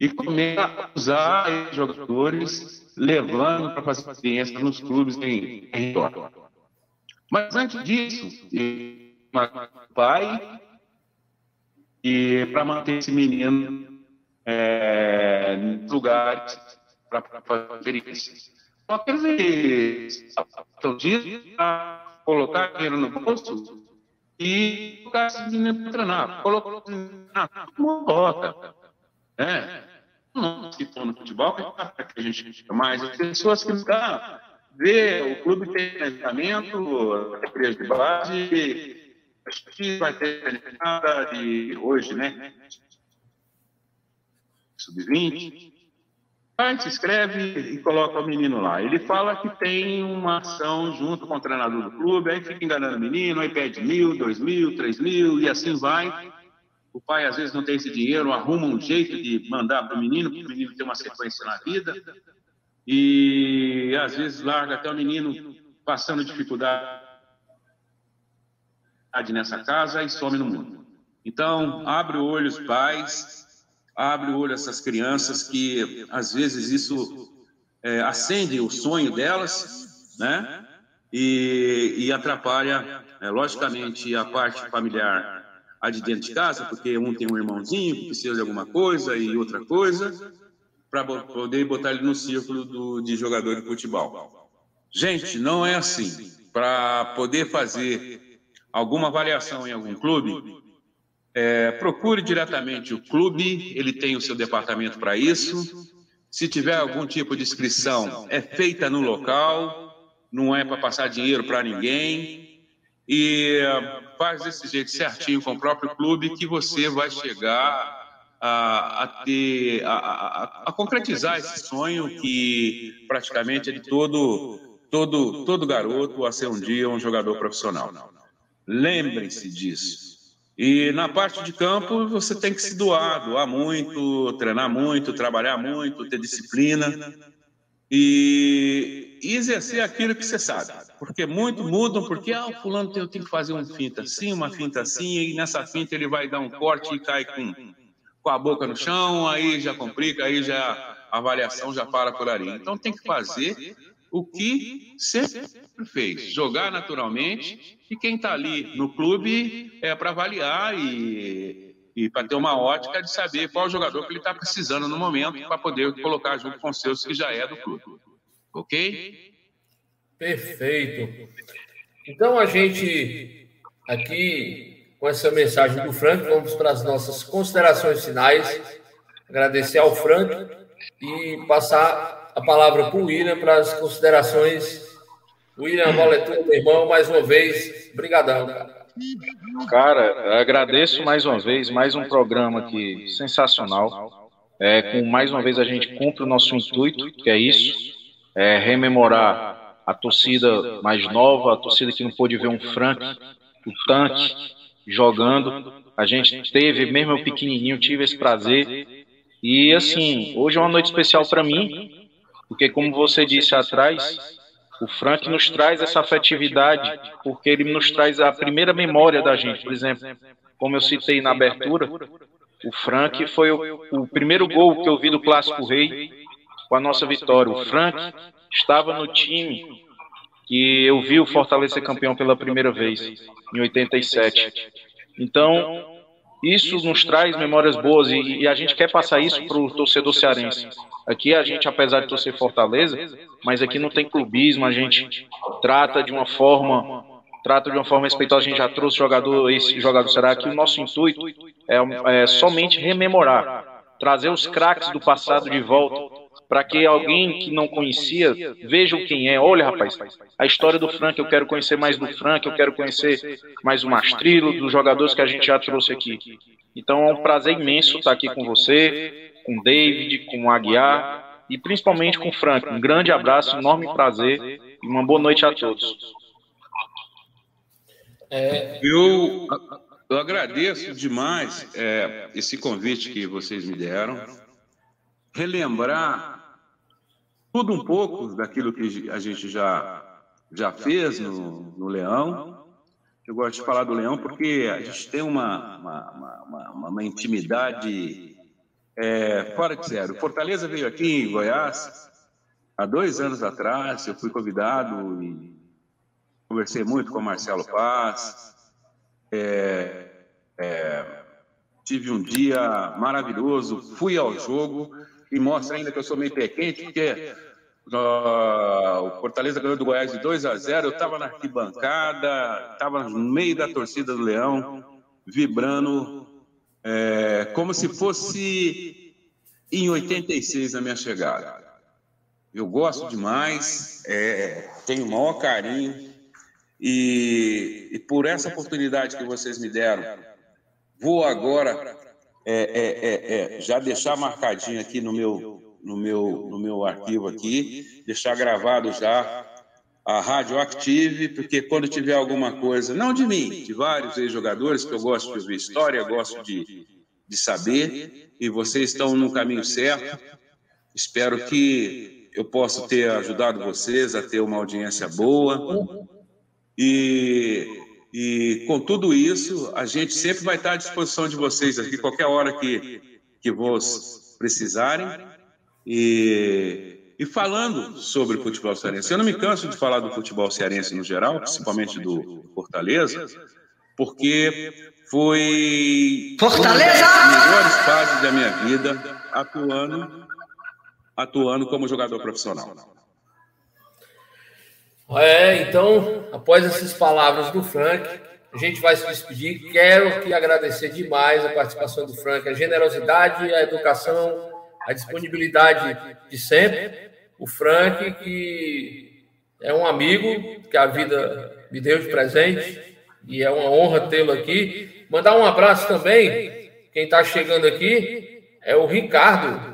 e começa a usar os jogadores, levando para fazer experiência nos clubes em território. Mas antes disso, pai e para manter esse menino é, em lugares para fazer isso. Só que eles estão para colocar dinheiro no bolso e colocar esse dinheiro para treinar. Colocou mundo bota. É. Não se no futebol, que a gente mas as pessoas que estão vê o clube tem planejamento, a base, acho que vai ter nada de hoje, né? Sub-20, Vai, se inscreve e coloca o menino lá. Ele fala que tem uma ação junto com o treinador do clube, aí fica enganando o menino, aí pede mil, dois mil, três mil e assim vai. O pai às vezes não tem esse dinheiro, arruma um jeito de mandar para o menino, para o menino ter uma sequência na vida. E às vezes larga até o menino passando dificuldade nessa casa e some no mundo. Então, abre o olho os pais, abre o olho essas crianças que às vezes isso é, acende o sonho delas, né? E, e atrapalha, é, logicamente, a parte familiar a de dentro de casa, porque um tem um irmãozinho que precisa de alguma coisa e outra coisa, para poder botar ele no círculo do, de jogador de futebol. Gente, não é assim. Para poder fazer alguma avaliação em algum clube, é, procure diretamente o clube, ele tem o seu departamento para isso. Se tiver algum tipo de inscrição, é feita no local, não é para passar dinheiro para ninguém. E faz desse jeito certinho com o próprio clube que você vai chegar a, a ter, a, a, concretizar esse sonho que praticamente é de todo, todo, todo garoto a ser um dia um jogador profissional. Lembre-se disso. E na parte de campo você tem que se doar, doar muito, treinar muito, trabalhar muito, ter disciplina e, e exercer aquilo que você sabe. Porque muito mudam, porque ah, o fulano tem, tem que fazer uma finta assim, uma finta assim, e nessa finta ele vai dar um corte e cai com, com a boca no chão, aí já complica, aí já a avaliação já para por ali. Então tem que fazer o que sempre fez, jogar naturalmente, e quem está ali no clube é para avaliar e, e para ter uma ótica de saber qual jogador que ele está precisando no momento para poder colocar junto com os seus que já é do clube. Ok? Perfeito. Então a gente aqui com essa mensagem do Frank, vamos para as nossas considerações finais. Agradecer ao Frank e passar a palavra para o William para as considerações. William, a é tua, meu irmão, mais uma vez. Obrigadão, cara. Cara, agradeço mais uma vez, mais um programa aqui sensacional. É, com mais uma vez a gente cumpre o nosso intuito, que é isso, é rememorar a torcida mais nova, a torcida que não pôde ver um Frank, o tanque jogando. A gente teve, mesmo eu pequenininho, tive esse prazer. E assim, hoje é uma noite especial para mim, porque, como você disse atrás, o Frank nos traz essa afetividade, porque ele nos traz a primeira memória da gente. Por exemplo, como eu citei na abertura, o Frank foi o, o primeiro gol que eu vi do Clássico Rei com a nossa vitória. O Frank estava no time que eu vi o Fortaleza ser campeão pela primeira vez, em 87. Então, isso nos traz memórias boas e, e a gente quer passar isso para o torcedor cearense. Aqui a gente, apesar de torcer Fortaleza, mas aqui não tem clubismo, a gente trata de uma forma, trata de uma forma respeitosa. A gente já trouxe jogador, esse jogador será que o nosso intuito é, é somente rememorar, trazer os craques do passado de volta para que alguém que não conhecia veja quem é. Olha, rapaz, a história do Frank, eu quero conhecer mais do Frank, eu quero conhecer mais o Mastrilo, dos jogadores que a gente já trouxe aqui. Então é um prazer imenso estar aqui com você, com o David, com o Aguiar e principalmente com o Frank. Um grande abraço, um enorme prazer e uma boa noite a todos. É... Eu, eu agradeço demais é, esse convite que vocês me deram. Relembrar tudo um pouco daquilo que a gente já, já fez no, no Leão. Eu gosto de falar do Leão porque a gente tem uma, uma, uma, uma intimidade é, fora de sério. Fortaleza veio aqui em Goiás há dois anos atrás. Eu fui convidado e conversei muito com o Marcelo Paz. É, é, tive um dia maravilhoso. Fui ao jogo e mostra ainda que eu sou meio pé quente, porque uh, o Fortaleza ganhou do Goiás de 2 a 0. Eu estava na arquibancada, estava no meio da torcida do Leão, vibrando é, como se fosse em 86 a minha chegada. Eu gosto demais, é, tenho o maior carinho e, e por essa oportunidade que vocês me deram, vou agora é, é, é, é, já deixar marcadinho aqui no meu, no, meu, no meu arquivo aqui, deixar gravado já a Rádio Active, porque quando tiver alguma coisa, não de mim, de vários ex-jogadores, que eu gosto de ouvir história, gosto de, de saber, e vocês estão no caminho certo. Espero que eu possa ter ajudado vocês a ter uma audiência boa. E e com tudo isso, a gente sempre vai estar à disposição de vocês aqui, qualquer hora que, que vos precisarem. E, E falando sobre o futebol cearense, eu não me canso de falar do futebol cearense no geral, principalmente do Fortaleza, porque foi Fortaleza! uma das melhores fases da minha vida atuando, atuando como jogador profissional. É, então, após essas palavras do Frank, a gente vai se despedir. Quero aqui agradecer demais a participação do Frank, a generosidade, a educação, a disponibilidade de sempre. O Frank, que é um amigo que a vida me deu de presente e é uma honra tê-lo aqui. Mandar um abraço também, quem está chegando aqui é o Ricardo,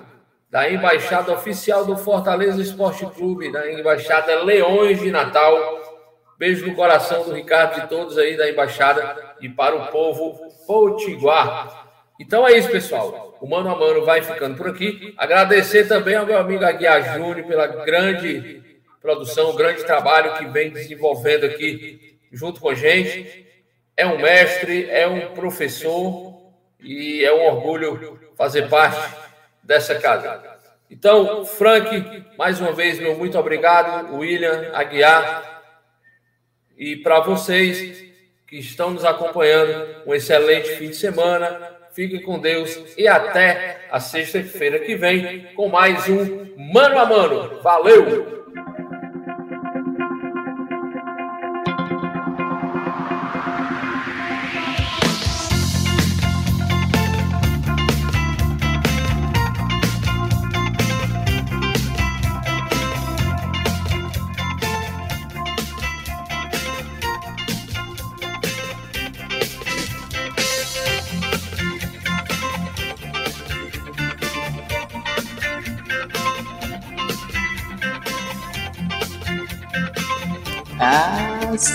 da Embaixada Oficial do Fortaleza Esporte Clube, da Embaixada Leões de Natal. Beijo no coração do Ricardo de todos aí da Embaixada e para o povo potiguar. Então é isso, pessoal. O Mano a Mano vai ficando por aqui. Agradecer também ao meu amigo Aguiar Júnior pela grande produção, grande trabalho que vem desenvolvendo aqui junto com a gente. É um mestre, é um professor e é um orgulho fazer parte dessa casa. Então, Frank, mais uma vez, meu muito obrigado. William, Aguiar. E para vocês que estão nos acompanhando, um excelente fim de semana. Fiquem com Deus e até a sexta-feira que vem com mais um Mano a Mano. Valeu!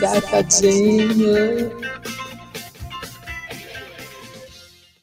Safadinho.